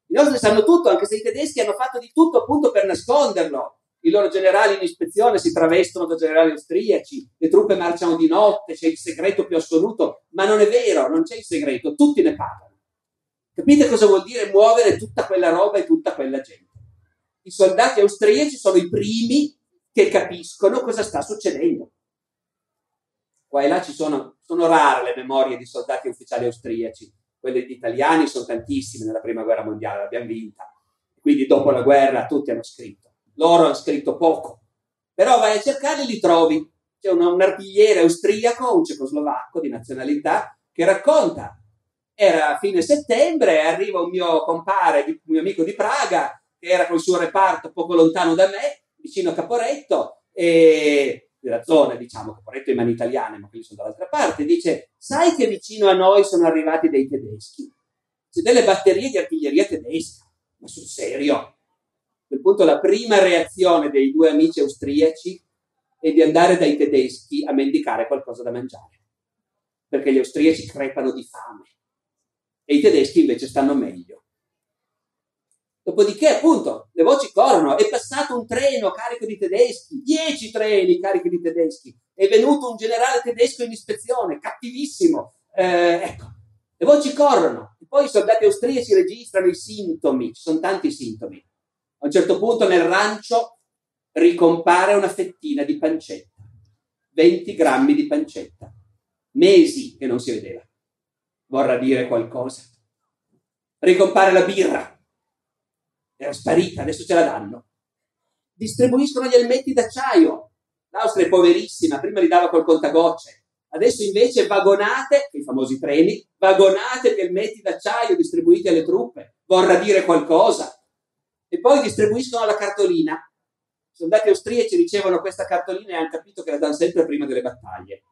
B: I nostri sanno tutto, anche se i tedeschi hanno fatto di tutto appunto per nasconderlo i loro generali in ispezione si travestono da generali austriaci, le truppe marciano di notte, c'è il segreto più assoluto, ma non è vero, non c'è il segreto, tutti ne parlano. Capite cosa vuol dire muovere tutta quella roba e tutta quella gente? I soldati austriaci sono i primi che capiscono cosa sta succedendo. Qua e là ci sono, sono rare le memorie di soldati ufficiali austriaci, quelle di italiani sono tantissime nella prima guerra mondiale, l'abbiamo vinta. Quindi dopo la guerra tutti hanno scritto loro hanno scritto poco, però vai a cercarli e li trovi. C'è un, un artigliere austriaco, un cecoslovacco di nazionalità, che racconta. Era a fine settembre, arriva un mio compare, un mio amico di Praga, che era col suo reparto poco lontano da me, vicino a Caporetto, e della zona, diciamo, Caporetto in mani italiane, ma quelli sono dall'altra parte, dice, sai che vicino a noi sono arrivati dei tedeschi? C'è delle batterie di artiglieria tedesca, ma sul serio? Quel punto la prima reazione dei due amici austriaci è di andare dai tedeschi a mendicare qualcosa da mangiare, perché gli austriaci crepano di fame e i tedeschi invece stanno meglio. Dopodiché, appunto, le voci corrono, è passato un treno carico di tedeschi, dieci treni carichi di tedeschi, è venuto un generale tedesco in ispezione, cattivissimo. Eh, ecco, le voci corrono, e poi i soldati austriaci registrano i sintomi, ci sono tanti sintomi. A un certo punto nel rancio ricompare una fettina di pancetta, 20 grammi di pancetta, mesi che non si vedeva. Vorrà dire qualcosa. Ricompare la birra, era sparita, adesso ce la danno. Distribuiscono gli elmetti d'acciaio. L'Austria è poverissima, prima li dava col contagocce. Adesso invece vagonate, i famosi treni, vagonate di elmetti d'acciaio distribuiti alle truppe. Vorrà dire qualcosa e poi distribuiscono la cartolina. I soldati austriaci ricevono questa cartolina e hanno capito che la danno sempre prima delle battaglie.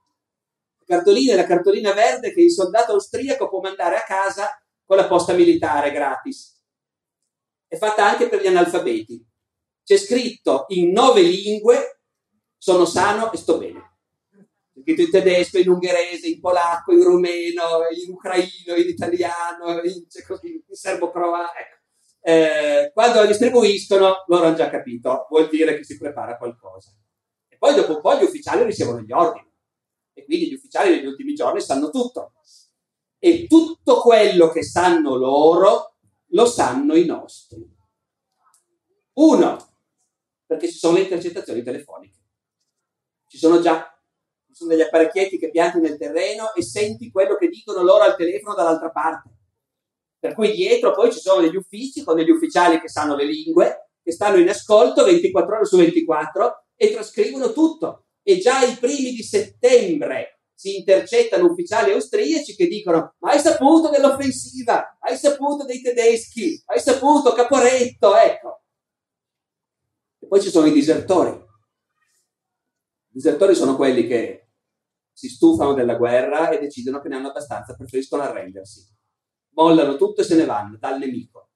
B: La cartolina è la cartolina verde che il soldato austriaco può mandare a casa con la posta militare gratis. È fatta anche per gli analfabeti. C'è scritto in nove lingue sono sano e sto bene. C'è scritto in tedesco, in ungherese, in polacco, in rumeno, in ucraino, in italiano, in, in serbo-croato. Ecco eh, quando la distribuiscono loro hanno già capito, vuol dire che si prepara qualcosa. E poi dopo un po' gli ufficiali ricevono gli ordini e quindi gli ufficiali negli ultimi giorni sanno tutto. E tutto quello che sanno loro lo sanno i nostri. Uno, perché ci sono le intercettazioni telefoniche. Ci sono già ci sono degli apparecchietti che pianti nel terreno e senti quello che dicono loro al telefono dall'altra parte. Per cui dietro poi ci sono degli uffici con degli ufficiali che sanno le lingue, che stanno in ascolto 24 ore su 24 e trascrivono tutto. E già i primi di settembre si intercettano ufficiali austriaci che dicono ma hai saputo dell'offensiva, hai saputo dei tedeschi, hai saputo Caporetto, ecco. E poi ci sono i disertori. I disertori sono quelli che si stufano della guerra e decidono che ne hanno abbastanza, preferiscono arrendersi mollano tutto e se ne vanno dal nemico.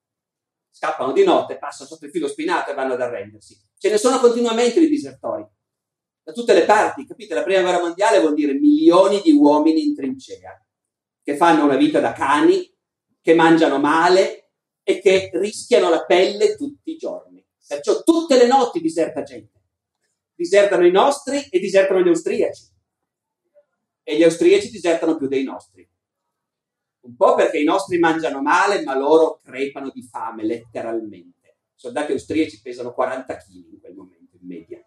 B: Scappano di notte, passano sotto il filo spinato e vanno ad arrendersi. Ce ne sono continuamente di disertori, da tutte le parti, capite? La prima guerra mondiale vuol dire milioni di uomini in trincea, che fanno una vita da cani, che mangiano male e che rischiano la pelle tutti i giorni. Perciò tutte le notti diserta gente. Disertano i nostri e disertano gli austriaci. E gli austriaci disertano più dei nostri Un po' perché i nostri mangiano male, ma loro crepano di fame, letteralmente. I soldati austriaci pesano 40 kg in quel momento, in media.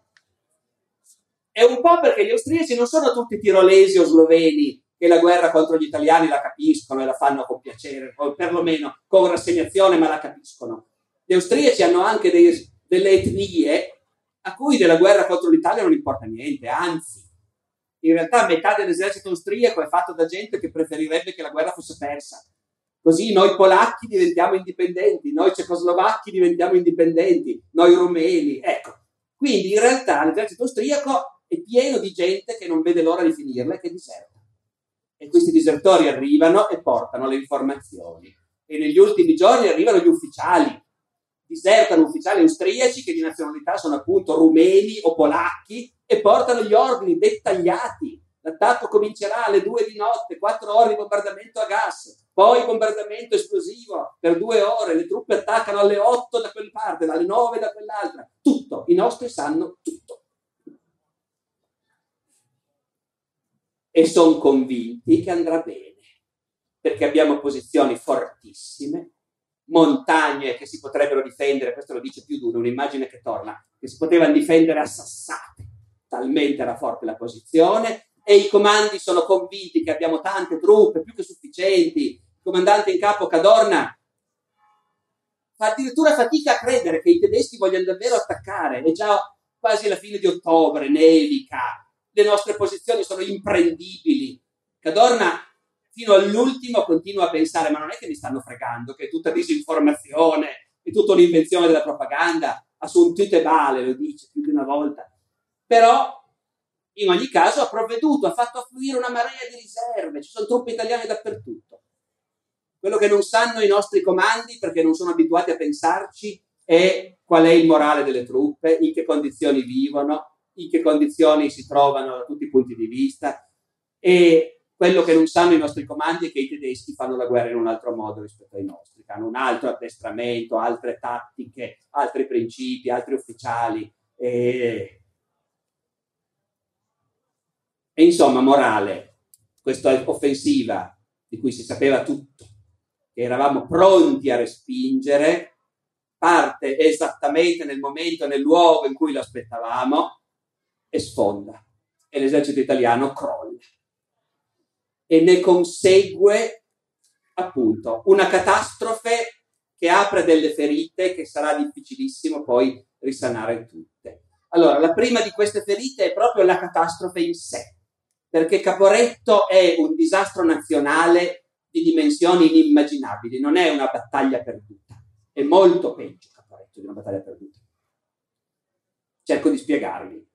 B: E un po' perché gli austriaci non sono tutti tirolesi o sloveni che la guerra contro gli italiani la capiscono e la fanno con piacere, o perlomeno con rassegnazione, ma la capiscono. Gli austriaci hanno anche dei, delle etnie a cui della guerra contro l'Italia non importa niente, anzi, in realtà metà dell'esercito austriaco è fatto da gente che preferirebbe che la guerra fosse persa. Così noi polacchi diventiamo indipendenti, noi cecoslovacchi diventiamo indipendenti, noi rumeni. Ecco, quindi in realtà l'esercito austriaco è pieno di gente che non vede l'ora di finirla e che diserta. E questi disertori arrivano e portano le informazioni. E negli ultimi giorni arrivano gli ufficiali. Disertano ufficiali austriaci che di nazionalità sono appunto rumeni o polacchi e portano gli ordini dettagliati. L'attacco comincerà alle due di notte, quattro ore di bombardamento a gas, poi bombardamento esplosivo per due ore, le truppe attaccano alle otto da quella parte, alle nove da quell'altra. Tutto, i nostri sanno tutto. E sono convinti che andrà bene, perché abbiamo posizioni fortissime, montagne che si potrebbero difendere, questo lo dice più duro, un'immagine che torna, che si potevano difendere a sassate talmente era forte la posizione e i comandi sono convinti che abbiamo tante truppe più che sufficienti. Il comandante in capo Cadorna fa addirittura fatica a credere che i tedeschi vogliano davvero attaccare. È già quasi la fine di ottobre, nevica, le nostre posizioni sono imprendibili. Cadorna fino all'ultimo continua a pensare ma non è che mi stanno fregando, che è tutta disinformazione, è tutta un'invenzione della propaganda. Assuntite vale, lo dice più di una volta però in ogni caso ha provveduto, ha fatto affluire una marea di riserve, ci sono truppe italiane dappertutto. Quello che non sanno i nostri comandi, perché non sono abituati a pensarci, è qual è il morale delle truppe, in che condizioni vivono, in che condizioni si trovano da tutti i punti di vista. E quello che non sanno i nostri comandi è che i tedeschi fanno la guerra in un altro modo rispetto ai nostri, hanno un altro addestramento, altre tattiche, altri principi, altri ufficiali. E e insomma, morale, questa offensiva di cui si sapeva tutto, che eravamo pronti a respingere, parte esattamente nel momento nel luogo in cui lo aspettavamo e sfonda. E l'esercito italiano crolla. E ne consegue appunto una catastrofe che apre delle ferite che sarà difficilissimo poi risanare tutte. Allora, la prima di queste ferite è proprio la catastrofe in sé perché Caporetto è un disastro nazionale di dimensioni inimmaginabili, non è una battaglia perduta, è molto peggio Caporetto di una battaglia perduta. Cerco di spiegarvi.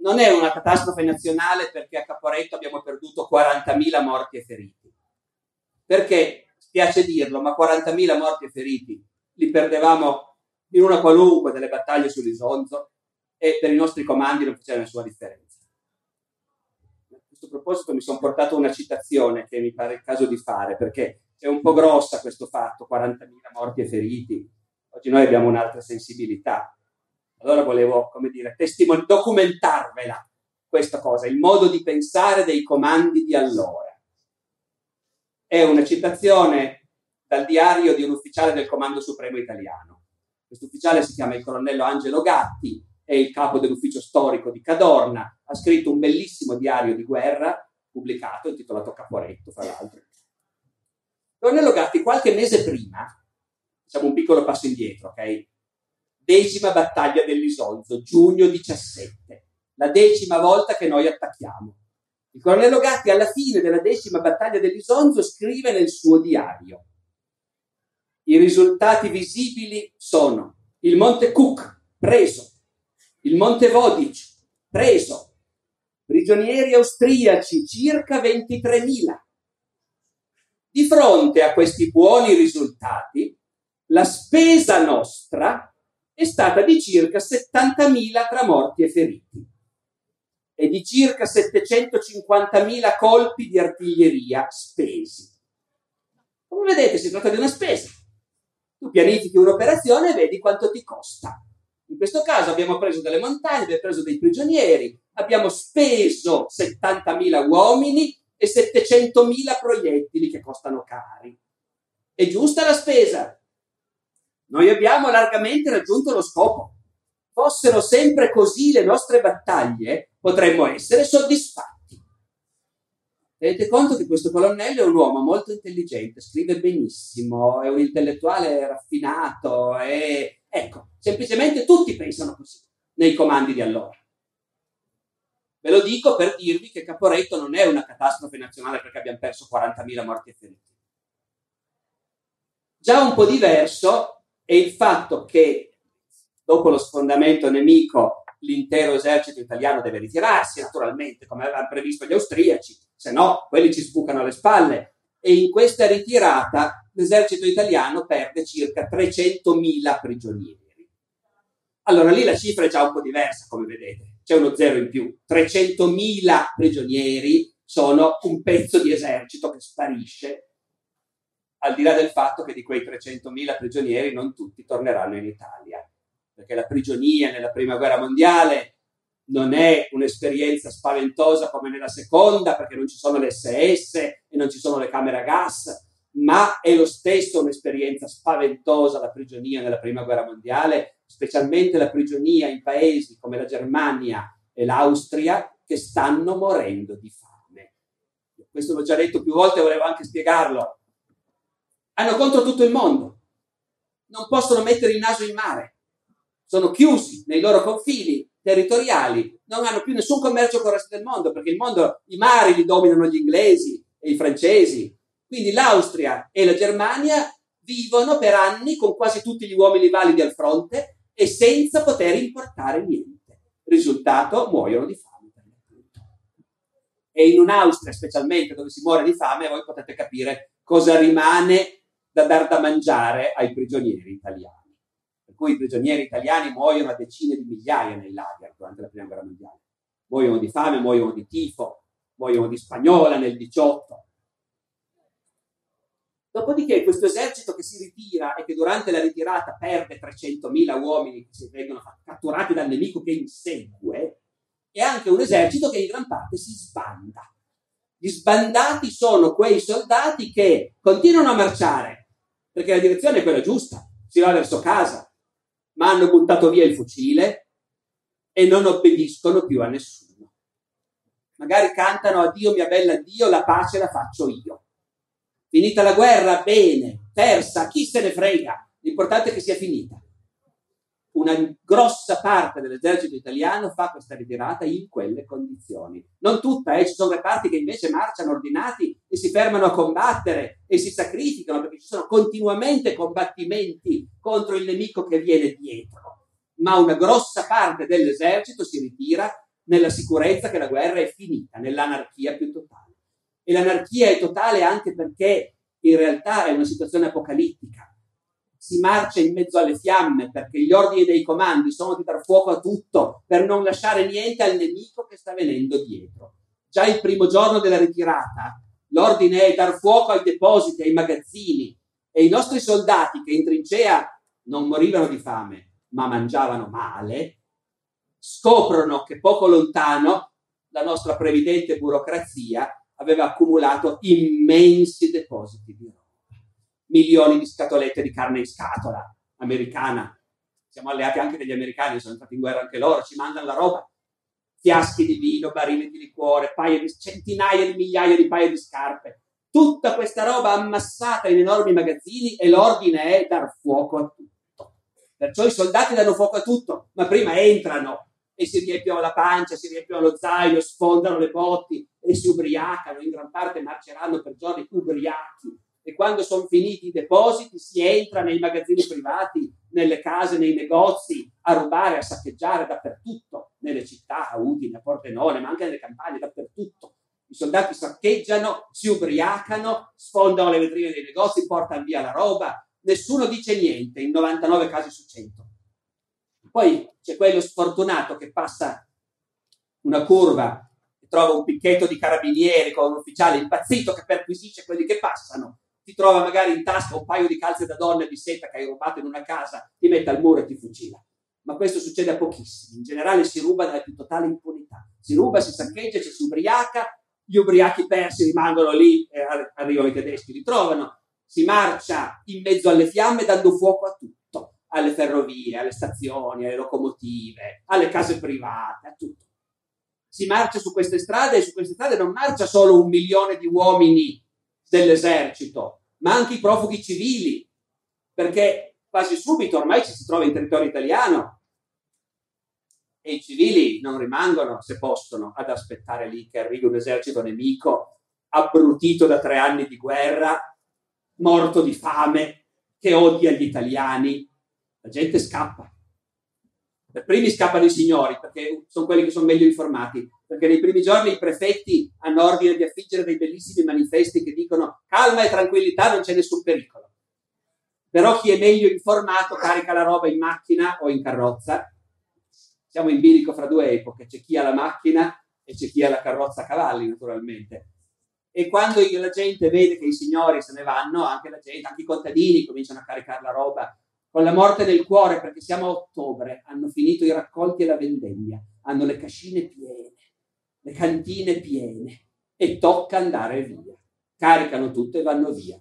B: Non è una catastrofe nazionale perché a Caporetto abbiamo perduto 40.000 morti e feriti. Perché, spiace dirlo, ma 40.000 morti e feriti li perdevamo in una qualunque delle battaglie sull'Isonzo e per i nostri comandi non faceva nessuna differenza questo proposito mi sono portato una citazione che mi pare il caso di fare, perché è un po' grossa questo fatto, 40.000 morti e feriti. Oggi noi abbiamo un'altra sensibilità. Allora volevo, come dire, testimon- documentarvela questa cosa, il modo di pensare dei comandi di allora. È una citazione dal diario di un ufficiale del Comando Supremo Italiano. Questo ufficiale si chiama il colonnello Angelo Gatti, è il capo dell'ufficio storico di Cadorna, ha scritto un bellissimo diario di guerra pubblicato, intitolato Caporetto, fra l'altro. Cornello Gatti, qualche mese prima, facciamo un piccolo passo indietro, ok? Decima battaglia dell'Isonzo, giugno 17, la decima volta che noi attacchiamo. Il Cornello Gatti, alla fine della decima battaglia dell'Isonzo, scrive nel suo diario: I risultati visibili sono il Monte Cook preso, il Monte Vodic preso, prigionieri austriaci circa 23.000. Di fronte a questi buoni risultati, la spesa nostra è stata di circa 70.000 tra morti e feriti e di circa 750.000 colpi di artiglieria spesi. Come vedete, si tratta di una spesa. Tu pianifichi un'operazione e vedi quanto ti costa. In questo caso abbiamo preso delle montagne, abbiamo preso dei prigionieri, abbiamo speso 70.000 uomini e 700.000 proiettili che costano cari. È giusta la spesa? Noi abbiamo largamente raggiunto lo scopo. Fossero sempre così le nostre battaglie, potremmo essere soddisfatti. Tenete conto che questo colonnello è un uomo molto intelligente, scrive benissimo, è un intellettuale raffinato, e ecco, semplicemente tutti pensano così nei comandi di allora. Ve lo dico per dirvi che Caporetto non è una catastrofe nazionale perché abbiamo perso 40.000 morti e feriti. Già un po' diverso è il fatto che dopo lo sfondamento nemico l'intero esercito italiano deve ritirarsi, naturalmente, come avevano previsto gli austriaci, se no quelli ci sbucano alle spalle. E in questa ritirata l'esercito italiano perde circa 300.000 prigionieri. Allora lì la cifra è già un po' diversa, come vedete, c'è uno zero in più. 300.000 prigionieri sono un pezzo di esercito che sparisce, al di là del fatto che di quei 300.000 prigionieri non tutti torneranno in Italia, perché la prigionia nella prima guerra mondiale non è un'esperienza spaventosa come nella seconda, perché non ci sono le SS e non ci sono le camere a gas, ma è lo stesso un'esperienza spaventosa la prigionia nella prima guerra mondiale, specialmente la prigionia in paesi come la Germania e l'Austria che stanno morendo di fame. Questo l'ho già detto più volte, volevo anche spiegarlo. Hanno contro tutto il mondo, non possono mettere il naso in mare, sono chiusi nei loro confini, territoriali, non hanno più nessun commercio con il resto del mondo, perché il mondo, i mari li dominano gli inglesi e i francesi. Quindi l'Austria e la Germania vivono per anni con quasi tutti gli uomini validi al fronte e senza poter importare niente. Risultato, muoiono di fame. E in un'Austria, specialmente dove si muore di fame, voi potete capire cosa rimane da dar da mangiare ai prigionieri italiani cui i prigionieri italiani muoiono a decine di migliaia nei lager durante la prima guerra mondiale. Muoiono di fame, muoiono di tifo, muoiono di spagnola nel 18. Dopodiché questo esercito che si ritira e che durante la ritirata perde 300.000 uomini che si vengono catturati dal nemico che insegue, è anche un esercito che in gran parte si sbanda. Gli sbandati sono quei soldati che continuano a marciare, perché la direzione è quella giusta, si va verso casa, ma hanno buttato via il fucile e non obbediscono più a nessuno. Magari cantano addio mia bella Dio, la pace la faccio io. Finita la guerra, bene, persa, chi se ne frega, l'importante è che sia finita una grossa parte dell'esercito italiano fa questa ritirata in quelle condizioni. Non tutta, eh, ci sono reparti che invece marciano ordinati e si fermano a combattere e si sacrificano perché ci sono continuamente combattimenti contro il nemico che viene dietro. Ma una grossa parte dell'esercito si ritira nella sicurezza che la guerra è finita, nell'anarchia più totale. E l'anarchia è totale anche perché in realtà è una situazione apocalittica si marcia in mezzo alle fiamme perché gli ordini dei comandi sono di dar fuoco a tutto per non lasciare niente al nemico che sta venendo dietro. Già il primo giorno della ritirata l'ordine è dar fuoco ai depositi, ai magazzini e i nostri soldati che in trincea non morivano di fame ma mangiavano male, scoprono che poco lontano la nostra previdente burocrazia aveva accumulato immensi depositi di roba milioni di scatolette di carne in scatola americana. Siamo alleati anche degli americani, sono stati in guerra anche loro, ci mandano la roba. Fiaschi di vino, barili di liquore, di, centinaia di migliaia di paia di scarpe. Tutta questa roba ammassata in enormi magazzini e l'ordine è dar fuoco a tutto. Perciò i soldati danno fuoco a tutto, ma prima entrano e si riempiono la pancia, si riempiono lo zaino, sfondano le botti e si ubriacano, in gran parte marceranno per giorni ubriachi e quando sono finiti i depositi si entra nei magazzini privati, nelle case, nei negozi, a rubare, a saccheggiare dappertutto, nelle città, a Udine, a Pordenone, ma anche nelle campagne, dappertutto. I soldati saccheggiano, si ubriacano, sfondano le vetrine dei negozi, portano via la roba, nessuno dice niente in 99 casi su 100. Poi c'è quello sfortunato che passa una curva e trova un picchetto di carabinieri con un ufficiale impazzito che perquisisce quelli che passano ti trova magari in tasca un paio di calze da donna di seta che hai rubato in una casa, ti mette al muro e ti fucila. Ma questo succede a pochissimi. In generale si ruba nella più totale impunità. Si ruba, si saccheggia, ci si ubriaca gli ubriachi persi rimangono lì e arrivano i tedeschi, li trovano, si marcia in mezzo alle fiamme dando fuoco a tutto, alle ferrovie, alle stazioni, alle locomotive, alle case private, a tutto. Si marcia su queste strade e su queste strade non marcia solo un milione di uomini dell'esercito, ma anche i profughi civili, perché quasi subito ormai ci si trova in territorio italiano e i civili non rimangono, se possono, ad aspettare lì che arrivi un esercito nemico abbrutito da tre anni di guerra, morto di fame, che odia gli italiani. La gente scappa. Per primi scappano i signori, perché sono quelli che sono meglio informati, perché nei primi giorni i prefetti hanno ordine di affiggere dei bellissimi manifesti che dicono calma e tranquillità, non c'è nessun pericolo. Però chi è meglio informato carica la roba in macchina o in carrozza siamo in bilico fra due epoche, c'è chi ha la macchina e c'è chi ha la carrozza a cavalli, naturalmente. E quando la gente vede che i signori se ne vanno, anche la gente, anche i contadini cominciano a caricare la roba con la morte nel cuore, perché siamo a ottobre, hanno finito i raccolti e la vendemmia, hanno le cascine piene, le cantine piene e tocca andare via. Caricano tutto e vanno via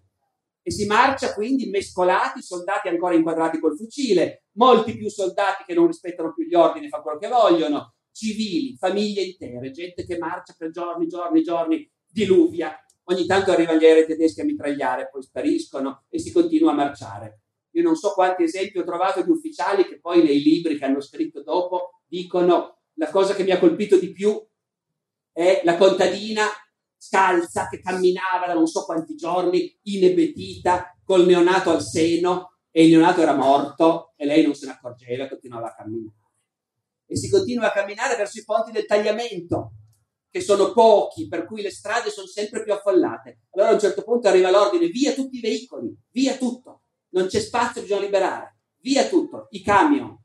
B: e si marcia quindi mescolati, soldati ancora inquadrati col fucile, molti più soldati che non rispettano più gli ordini e fanno quello che vogliono, civili, famiglie intere, gente che marcia per giorni, giorni, giorni, diluvia. Ogni tanto arrivano gli aerei tedeschi a mitragliare, poi spariscono e si continua a marciare. Io non so quanti esempi ho trovato di ufficiali che poi nei libri che hanno scritto dopo dicono la cosa che mi ha colpito di più è la contadina scalza che camminava da non so quanti giorni, inebetita, col neonato al seno e il neonato era morto e lei non se ne accorgeva e continuava a camminare. E si continua a camminare verso i ponti del tagliamento, che sono pochi, per cui le strade sono sempre più affollate. Allora a un certo punto arriva l'ordine, via tutti i veicoli, via tutto, non c'è spazio, bisogna liberare, via tutto, i camion,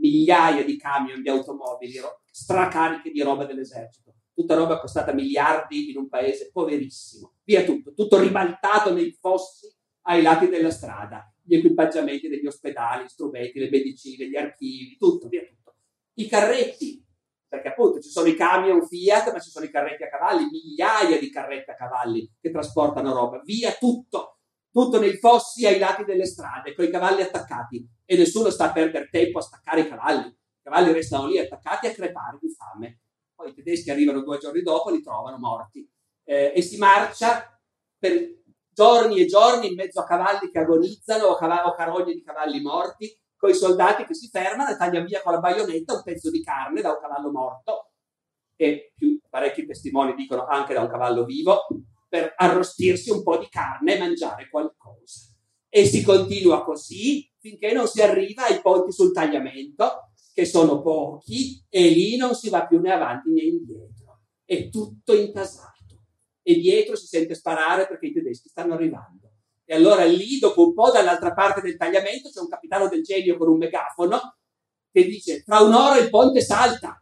B: migliaia di camion di automobili stracariche di roba dell'esercito tutta roba costata miliardi in un paese poverissimo. Via tutto, tutto ribaltato nei fossi ai lati della strada, gli equipaggiamenti degli ospedali, gli strumenti, le medicine, gli archivi, tutto, via tutto. I carretti, perché appunto ci sono i camion Fiat, ma ci sono i carretti a cavalli, migliaia di carretti a cavalli che trasportano roba, via tutto, tutto nei fossi ai lati delle strade, con i cavalli attaccati e nessuno sta a perdere tempo a staccare i cavalli. I cavalli restano lì attaccati a crepare di fame poi i tedeschi arrivano due giorni dopo, li trovano morti. Eh, e si marcia per giorni e giorni in mezzo a cavalli che agonizzano o, cav- o carogne di cavalli morti, con i soldati che si fermano e tagliano via con la baionetta un pezzo di carne da un cavallo morto e più, parecchi testimoni dicono anche da un cavallo vivo, per arrostirsi un po' di carne e mangiare qualcosa. E si continua così finché non si arriva ai ponti sul tagliamento, che sono pochi e lì non si va più né avanti né indietro. È tutto intasato. E dietro si sente sparare perché i tedeschi stanno arrivando. E allora lì, dopo un po', dall'altra parte del tagliamento, c'è un capitano del genio con un megafono che dice: Tra un'ora il ponte salta.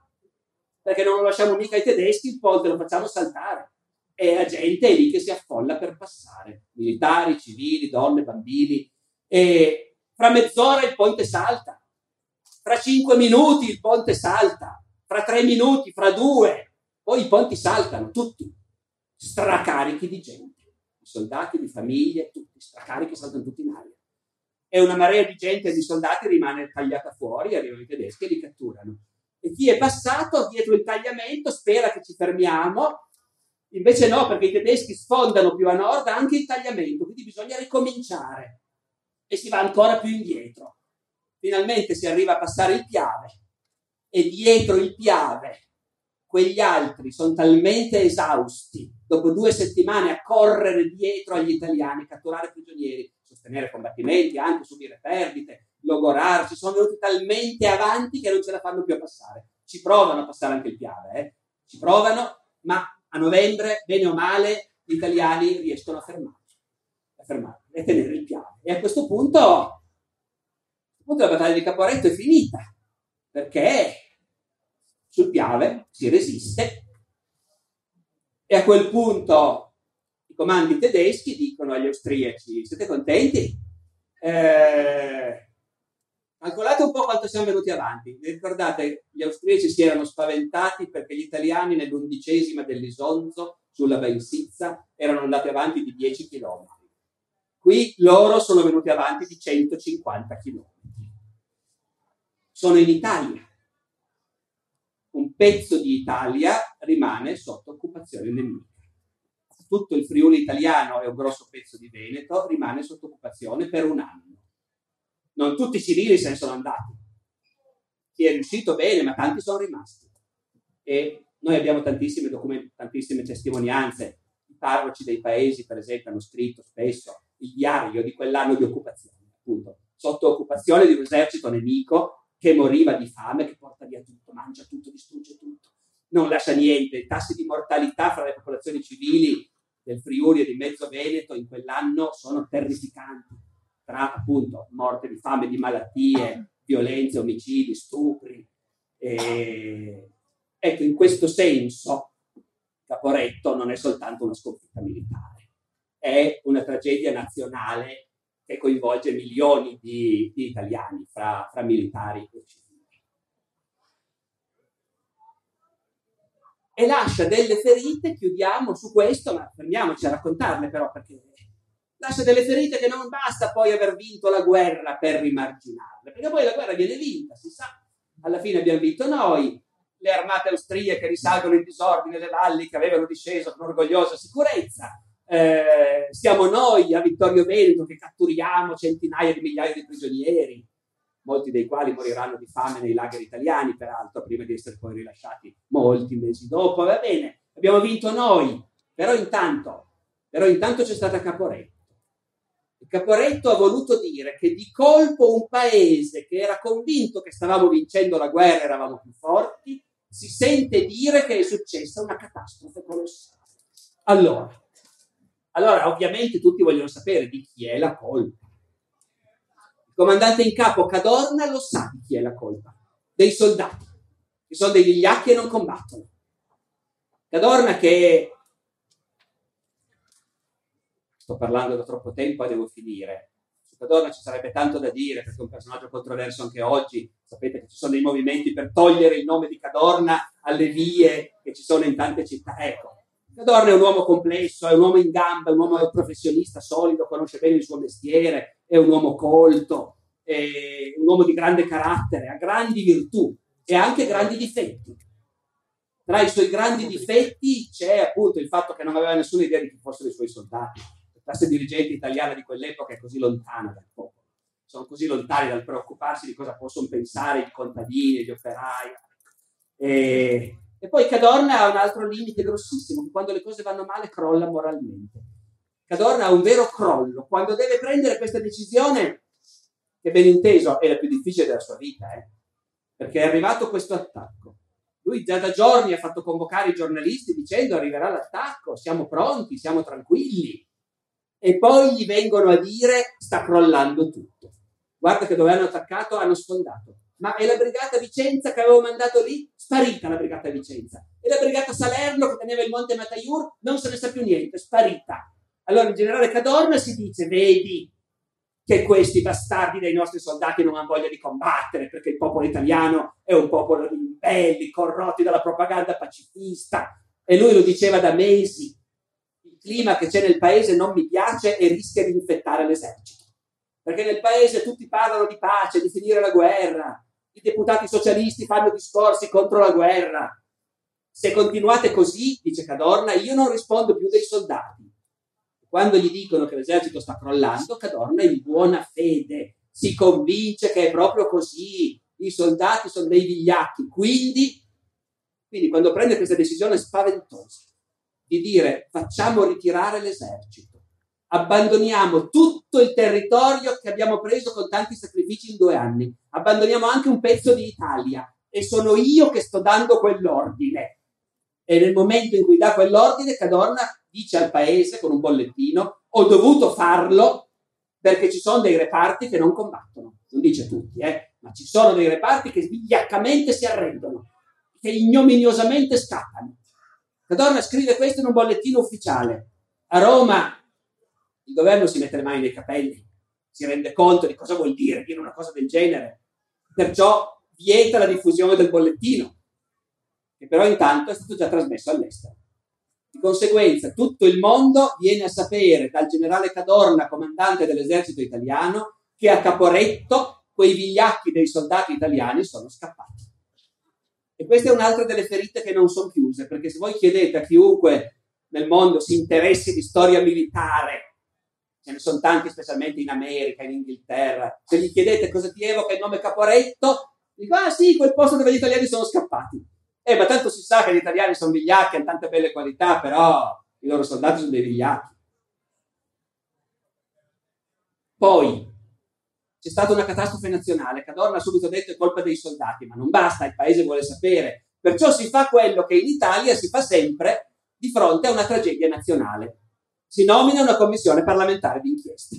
B: Perché non lo lasciamo mica ai tedeschi, il ponte lo facciamo saltare. E la gente è lì che si affolla per passare. Militari, civili, donne, bambini. E fra mezz'ora il ponte salta. Fra cinque minuti il ponte salta, fra tre minuti, fra due, poi i ponti saltano tutti, stracarichi di gente, di soldati, di famiglie, tutti, stracarichi saltano tutti in aria. E una marea di gente e di soldati rimane tagliata fuori, arrivano i tedeschi e li catturano. E chi è passato dietro il tagliamento spera che ci fermiamo, invece no, perché i tedeschi sfondano più a nord anche il tagliamento, quindi bisogna ricominciare e si va ancora più indietro finalmente si arriva a passare il Piave e dietro il Piave quegli altri sono talmente esausti dopo due settimane a correre dietro agli italiani, catturare prigionieri, sostenere combattimenti, anche subire perdite, logorarsi, sono venuti talmente avanti che non ce la fanno più a passare. Ci provano a passare anche il Piave, eh? ci provano, ma a novembre, bene o male, gli italiani riescono a fermarci, a fermarli e tenere il Piave. E a questo punto punto la battaglia di Caporetto è finita, perché sul Piave si resiste e a quel punto i comandi tedeschi dicono agli austriaci, siete contenti? Eh, Calcolate un po' quanto siamo venuti avanti. Vi ricordate, gli austriaci si erano spaventati perché gli italiani nell'undicesima dell'Isonzo, sulla Bensizza, erano andati avanti di 10 km. Qui loro sono venuti avanti di 150 km. Sono in Italia. Un pezzo di Italia rimane sotto occupazione nemica. Tutto il Friuli italiano e un grosso pezzo di Veneto rimane sotto occupazione per un anno non tutti i civili se ne sono andati. Chi è riuscito bene, ma tanti sono rimasti. E noi abbiamo tantissime, tantissime testimonianze. I parroci dei paesi, per esempio, hanno scritto spesso il diario di quell'anno di occupazione, appunto, sotto occupazione di un esercito nemico che moriva di fame, che porta via tutto, mangia tutto, distrugge tutto, non lascia niente. I tassi di mortalità fra le popolazioni civili del Friuli e di Mezzo Veneto in quell'anno sono terrificanti tra appunto morte di fame, di malattie, violenze, omicidi, stupri. E, ecco, in questo senso Caporetto non è soltanto una sconfitta militare, è una tragedia nazionale che coinvolge milioni di, di italiani fra, fra militari e civili. E lascia delle ferite, chiudiamo su questo, ma fermiamoci a raccontarle però perché lascia delle ferite che non basta poi aver vinto la guerra per rimarginarle, perché poi la guerra viene vinta, si sa, alla fine abbiamo vinto noi, le armate austriache risalgono in disordine le valli che avevano disceso con orgogliosa sicurezza, eh, siamo noi a Vittorio Veneto che catturiamo centinaia di migliaia di prigionieri, molti dei quali moriranno di fame nei lager italiani, peraltro, prima di essere poi rilasciati molti mesi dopo, va bene, abbiamo vinto noi, però intanto, però intanto c'è stata Caporetto Caporetto ha voluto dire che di colpo un paese che era convinto che stavamo vincendo la guerra, eravamo più forti, si sente dire che è successa una catastrofe colossale. Allora, allora ovviamente tutti vogliono sapere di chi è la colpa. Il comandante in capo Cadorna lo sa di chi è la colpa, dei soldati, che sono dei vigliacchi e non combattono. Cadorna che sto parlando da troppo tempo e devo finire. Su Cadorna ci sarebbe tanto da dire perché è un personaggio controverso anche oggi. Sapete che ci sono dei movimenti per togliere il nome di Cadorna alle vie che ci sono in tante città. Ecco, Cadorna è un uomo complesso, è un uomo in gamba, è un uomo professionista solido, conosce bene il suo mestiere, è un uomo colto, è un uomo di grande carattere, ha grandi virtù e anche grandi difetti. Tra i suoi grandi difetti c'è appunto il fatto che non aveva nessuna idea di chi fossero i suoi soldati classe dirigente italiana di quell'epoca è così lontana dal popolo, sono così lontani dal preoccuparsi di cosa possono pensare i contadini, gli operai. E, e poi Cadorna ha un altro limite grossissimo, che quando le cose vanno male crolla moralmente. Cadorna ha un vero crollo, quando deve prendere questa decisione, che ben inteso è la più difficile della sua vita, eh? perché è arrivato questo attacco. Lui già da giorni ha fatto convocare i giornalisti dicendo arriverà l'attacco, siamo pronti, siamo tranquilli e poi gli vengono a dire sta crollando tutto. Guarda che dove hanno attaccato hanno sfondato. Ma è la brigata Vicenza che avevo mandato lì? Sparita la brigata Vicenza. E la brigata Salerno che teneva il monte Mataiur? Non se ne sa più niente, sparita. Allora il generale Cadorna si dice, vedi che questi bastardi dei nostri soldati non hanno voglia di combattere perché il popolo italiano è un popolo di imbelli, corrotti dalla propaganda pacifista. E lui lo diceva da mesi clima che c'è nel paese non mi piace e rischia di infettare l'esercito. Perché nel paese tutti parlano di pace, di finire la guerra, i deputati socialisti fanno discorsi contro la guerra. Se continuate così, dice Cadorna, io non rispondo più dei soldati. Quando gli dicono che l'esercito sta crollando, Cadorna in buona fede si convince che è proprio così. I soldati sono dei vigliacchi. Quindi, quindi quando prende questa decisione spaventosa, di dire facciamo ritirare l'esercito, abbandoniamo tutto il territorio che abbiamo preso con tanti sacrifici in due anni, abbandoniamo anche un pezzo di Italia e sono io che sto dando quell'ordine. E nel momento in cui dà quell'ordine, Cadorna dice al paese con un bollettino: Ho dovuto farlo perché ci sono dei reparti che non combattono. Non dice tutti, eh, ma ci sono dei reparti che vigliaccamente si arrendono, che ignominiosamente scappano. Cadorna scrive questo in un bollettino ufficiale. A Roma il governo si mette le mani nei capelli, si rende conto di cosa vuol dire dire una cosa del genere. perciò vieta la diffusione del bollettino, che però intanto è stato già trasmesso all'estero. Di conseguenza tutto il mondo viene a sapere dal generale Cadorna, comandante dell'esercito italiano, che a Caporetto quei vigliacchi dei soldati italiani sono scappati. E questa è un'altra delle ferite che non sono chiuse, perché se voi chiedete a chiunque nel mondo si interessi di storia militare, ce ne sono tanti specialmente in America, in Inghilterra, se gli chiedete cosa ti evoca il nome Caporetto, dico ah sì, quel posto dove gli italiani sono scappati. Eh, ma tanto si sa che gli italiani sono vigliacchi, hanno tante belle qualità, però i loro soldati sono dei vigliacchi. Poi c'è stata una catastrofe nazionale, Cadorna ha subito detto è colpa dei soldati, ma non basta, il paese vuole sapere. Perciò si fa quello che in Italia si fa sempre di fronte a una tragedia nazionale. Si nomina una commissione parlamentare d'inchiesta,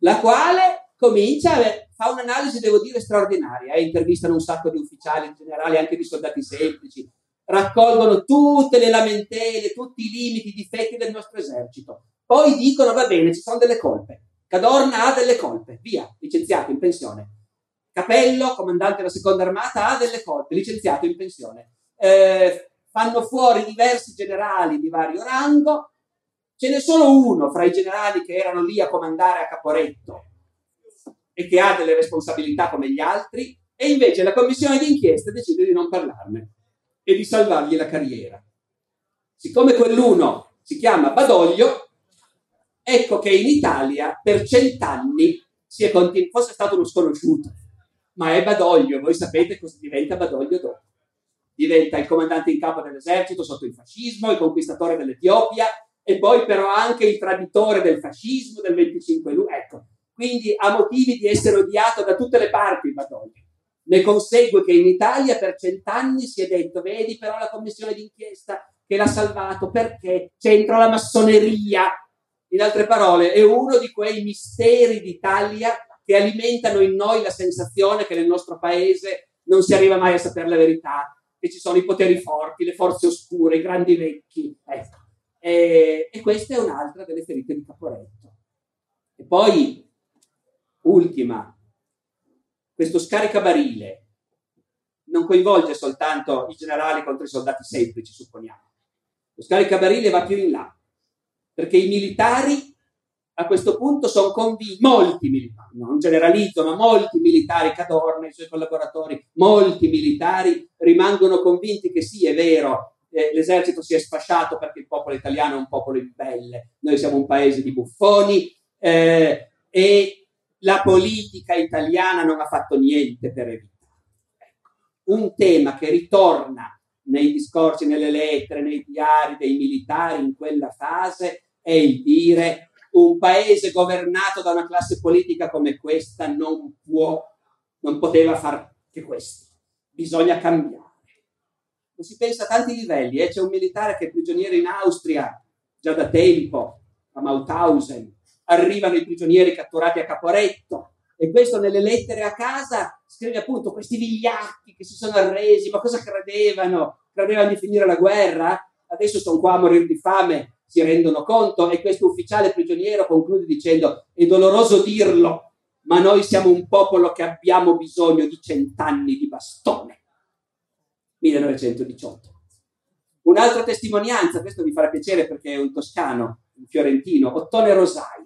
B: la quale comincia a fa un'analisi, devo dire, straordinaria. Eh? Intervistano un sacco di ufficiali, in generale anche di soldati semplici, raccolgono tutte le lamentele, tutti i limiti, i difetti del nostro esercito. Poi dicono, va bene, ci sono delle colpe. Cadorna ha delle colpe, via, licenziato in pensione. Capello, comandante della seconda armata, ha delle colpe, licenziato in pensione. Eh, fanno fuori diversi generali di vario rango. Ce n'è solo uno fra i generali che erano lì a comandare a Caporetto, e che ha delle responsabilità come gli altri, e invece la commissione d'inchiesta decide di non parlarne e di salvargli la carriera. Siccome quell'uno si chiama Badoglio, ecco che in Italia per cent'anni si è continu- fosse stato uno sconosciuto, ma è Badoglio, voi sapete cosa diventa Badoglio dopo. Diventa il comandante in capo dell'esercito sotto il fascismo, il conquistatore dell'Etiopia e poi però anche il traditore del fascismo del 25 luglio. Ecco, quindi ha motivi di essere odiato da tutte le parti Badoglio. Ne consegue che in Italia per cent'anni si è detto, vedi però la commissione d'inchiesta che l'ha salvato perché c'entra la massoneria. In altre parole, è uno di quei misteri d'Italia che alimentano in noi la sensazione che nel nostro paese non si arriva mai a sapere la verità, che ci sono i poteri forti, le forze oscure, i grandi vecchi. Ecco. E, e questa è un'altra delle ferite di Caporetto. E poi Ultima, questo scaricabarile non coinvolge soltanto i generali contro i soldati semplici, supponiamo. Lo scaricabarile va più in là, perché i militari a questo punto sono convinti, molti militari, non generalizzo, ma molti militari, Cadorna, i suoi collaboratori, molti militari rimangono convinti che sì, è vero, eh, l'esercito si è sfasciato perché il popolo italiano è un popolo imbelle, noi siamo un paese di buffoni eh, e la politica italiana non ha fatto niente per evitare. Ecco. Un tema che ritorna nei discorsi, nelle lettere, nei diari dei militari in quella fase è il dire un paese governato da una classe politica come questa non può, non poteva far che questo. Bisogna cambiare. Lo si pensa a tanti livelli. Eh? C'è un militare che è prigioniero in Austria già da tempo, a Mauthausen, arrivano i prigionieri catturati a Caporetto e questo nelle lettere a casa scrive appunto questi vigliacchi che si sono arresi, ma cosa credevano? Credevano di finire la guerra? Adesso sono qua a morire di fame, si rendono conto e questo ufficiale prigioniero conclude dicendo è doloroso dirlo, ma noi siamo un popolo che abbiamo bisogno di cent'anni di bastone. 1918. Un'altra testimonianza, questo vi farà piacere perché è un toscano, un fiorentino, Ottone Rosai.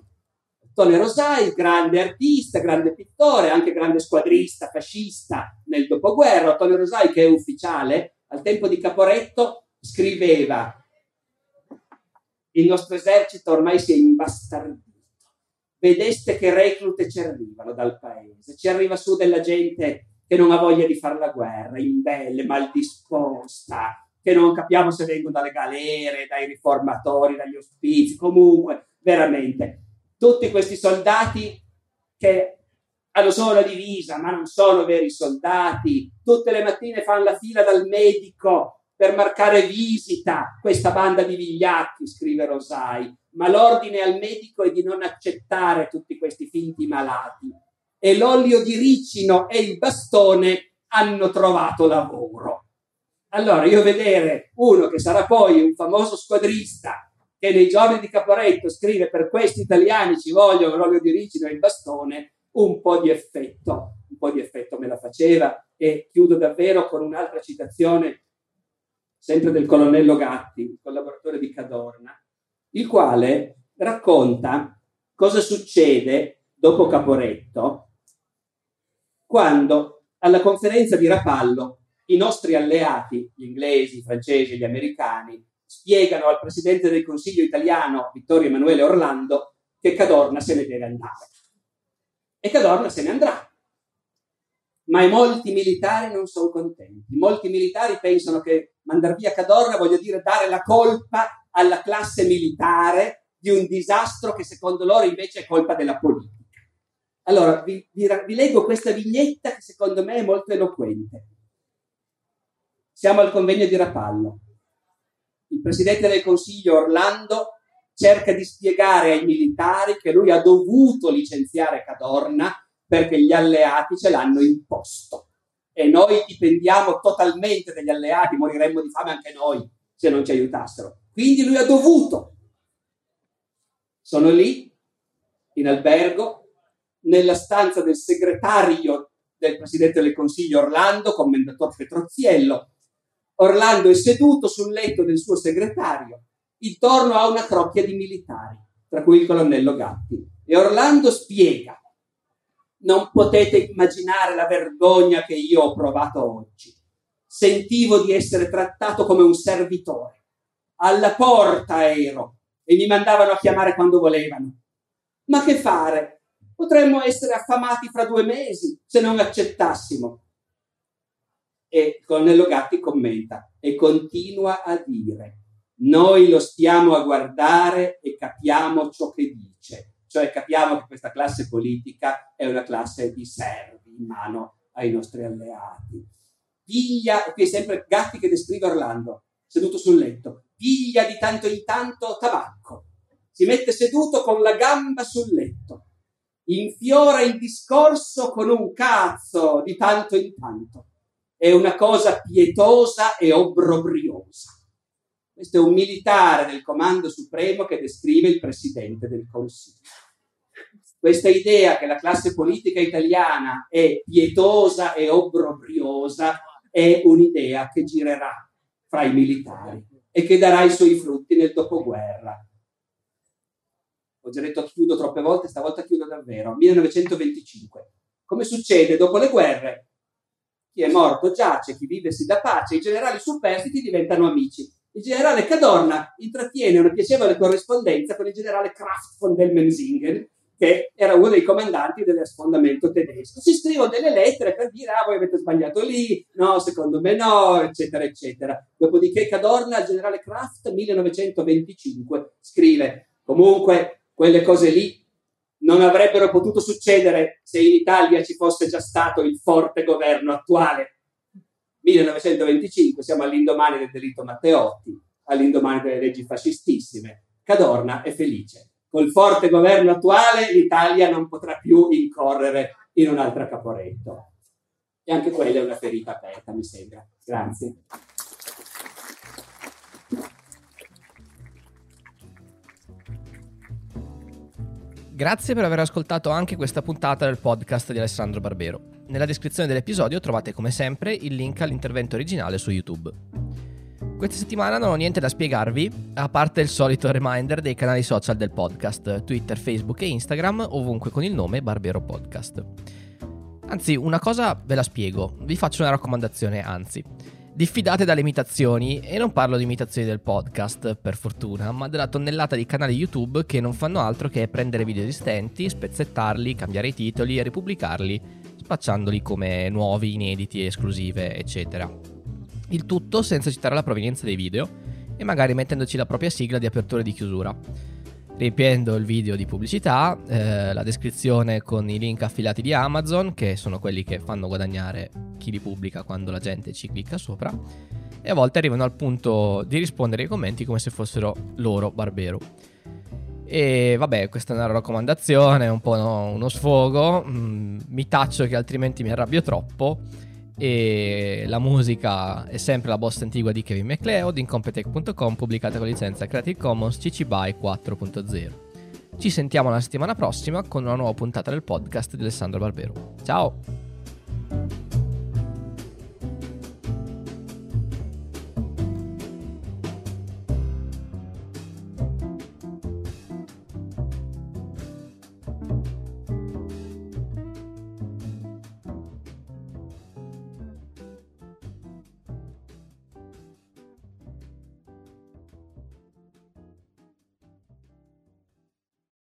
B: Ottone Rosai, grande artista, grande pittore, anche grande squadrista fascista nel dopoguerra. Ottone Rosai, che è ufficiale, al tempo di Caporetto scriveva il nostro esercito ormai si è imbastardito. Vedeste che reclute ci arrivano dal paese, ci arriva su della gente che non ha voglia di fare la guerra, imbelle, maldisposta, che non capiamo se vengono dalle galere, dai riformatori, dagli ospizi, comunque, veramente tutti questi soldati che hanno solo la divisa, ma non sono veri soldati, tutte le mattine fanno la fila dal medico per marcare visita, questa banda di vigliacchi, scrive Rosai, ma l'ordine al medico è di non accettare tutti questi finti malati. E l'olio di ricino e il bastone hanno trovato lavoro. Allora io vedere uno che sarà poi un famoso squadrista che nei giorni di Caporetto scrive per questi italiani ci vogliono l'olio di ricino e il bastone, un po' di effetto po' di effetto me la faceva e chiudo davvero con un'altra citazione, sempre del colonnello Gatti, collaboratore di Cadorna, il quale racconta cosa succede dopo Caporetto quando alla conferenza di Rapallo i nostri alleati, gli inglesi, i francesi, gli americani, spiegano al presidente del Consiglio italiano Vittorio Emanuele Orlando che Cadorna se ne deve andare. E Cadorna se ne andrà. Ma molti militari non sono contenti. Molti militari pensano che mandar via Cadorna voglia dire dare la colpa alla classe militare di un disastro che secondo loro invece è colpa della politica. Allora, vi, vi, vi leggo questa vignetta che secondo me è molto eloquente. Siamo al convegno di Rapallo. Il presidente del Consiglio Orlando cerca di spiegare ai militari che lui ha dovuto licenziare Cadorna perché gli alleati ce l'hanno imposto. E noi dipendiamo totalmente dagli alleati, moriremmo di fame anche noi se non ci aiutassero. Quindi lui ha dovuto. Sono lì, in albergo, nella stanza del segretario del Presidente del Consiglio Orlando, commendatore Petroziello. Orlando è seduto sul letto del suo segretario intorno a una crocchia di militari, tra cui il colonnello Gatti. E Orlando spiega, non potete immaginare la vergogna che io ho provato oggi. Sentivo di essere trattato come un servitore. Alla porta ero e mi mandavano a chiamare quando volevano. Ma che fare? Potremmo essere affamati fra due mesi se non accettassimo. E il colonnello Gatti commenta e continua a dire noi lo stiamo a guardare e capiamo ciò che dice, cioè capiamo che questa classe politica è una classe di servi in mano ai nostri alleati. Piglia, qui è sempre Gatti che descrive Orlando, seduto sul letto, piglia di tanto in tanto tabacco, si mette seduto con la gamba sul letto, infiora il discorso con un cazzo di tanto in tanto. È una cosa pietosa e obbrobriosa. Questo è un militare del Comando Supremo che descrive il Presidente del Consiglio. Questa idea che la classe politica italiana è pietosa e obbrobriosa è un'idea che girerà fra i militari e che darà i suoi frutti nel dopoguerra. Ho già detto chiudo troppe volte, stavolta chiudo davvero. 1925. Come succede dopo le guerre? Chi è morto giace, chi vive si dà pace, i generali superstiti diventano amici il generale Cadorna intrattiene una piacevole corrispondenza con il generale Kraft von Delmensingen, che era uno dei comandanti dell'affondamento tedesco. Si scrivono delle lettere per dire, ah, voi avete sbagliato lì, no, secondo me no, eccetera, eccetera. Dopodiché Cadorna, il generale Kraft, 1925, scrive, comunque, quelle cose lì non avrebbero potuto succedere se in Italia ci fosse già stato il forte governo attuale 1925 siamo all'indomani del delitto Matteotti, all'indomani delle leggi fascistissime. Cadorna è felice. Col forte governo attuale l'Italia non potrà più incorrere in un'altra caporetto. E anche quella è una ferita aperta, mi sembra. Grazie.
A: Grazie per aver ascoltato anche questa puntata del podcast di Alessandro Barbero. Nella descrizione dell'episodio trovate come sempre il link all'intervento originale su YouTube. Questa settimana non ho niente da spiegarvi, a parte il solito reminder dei canali social del podcast, Twitter, Facebook e Instagram, ovunque con il nome Barbero Podcast. Anzi, una cosa ve la spiego, vi faccio una raccomandazione, anzi diffidate dalle imitazioni e non parlo di imitazioni del podcast, per fortuna, ma della tonnellata di canali YouTube che non fanno altro che prendere video esistenti, spezzettarli, cambiare i titoli e ripubblicarli, spacciandoli come nuovi, inediti, esclusive, eccetera. Il tutto senza citare la provenienza dei video e magari mettendoci la propria sigla di apertura e di chiusura riempiendo il video di pubblicità, eh, la descrizione con i link affiliati di Amazon, che sono quelli che fanno guadagnare chi li pubblica quando la gente ci clicca sopra, e a volte arrivano al punto di rispondere ai commenti come se fossero loro Barbero. E vabbè, questa è una raccomandazione, un po' uno sfogo, mm, mi taccio che altrimenti mi arrabbio troppo e la musica è sempre la boss antigua di Kevin MacLeod in Competech.com pubblicata con licenza Creative Commons CC BY 4.0. Ci sentiamo la settimana prossima con una nuova puntata del podcast di Alessandro Barbero. Ciao!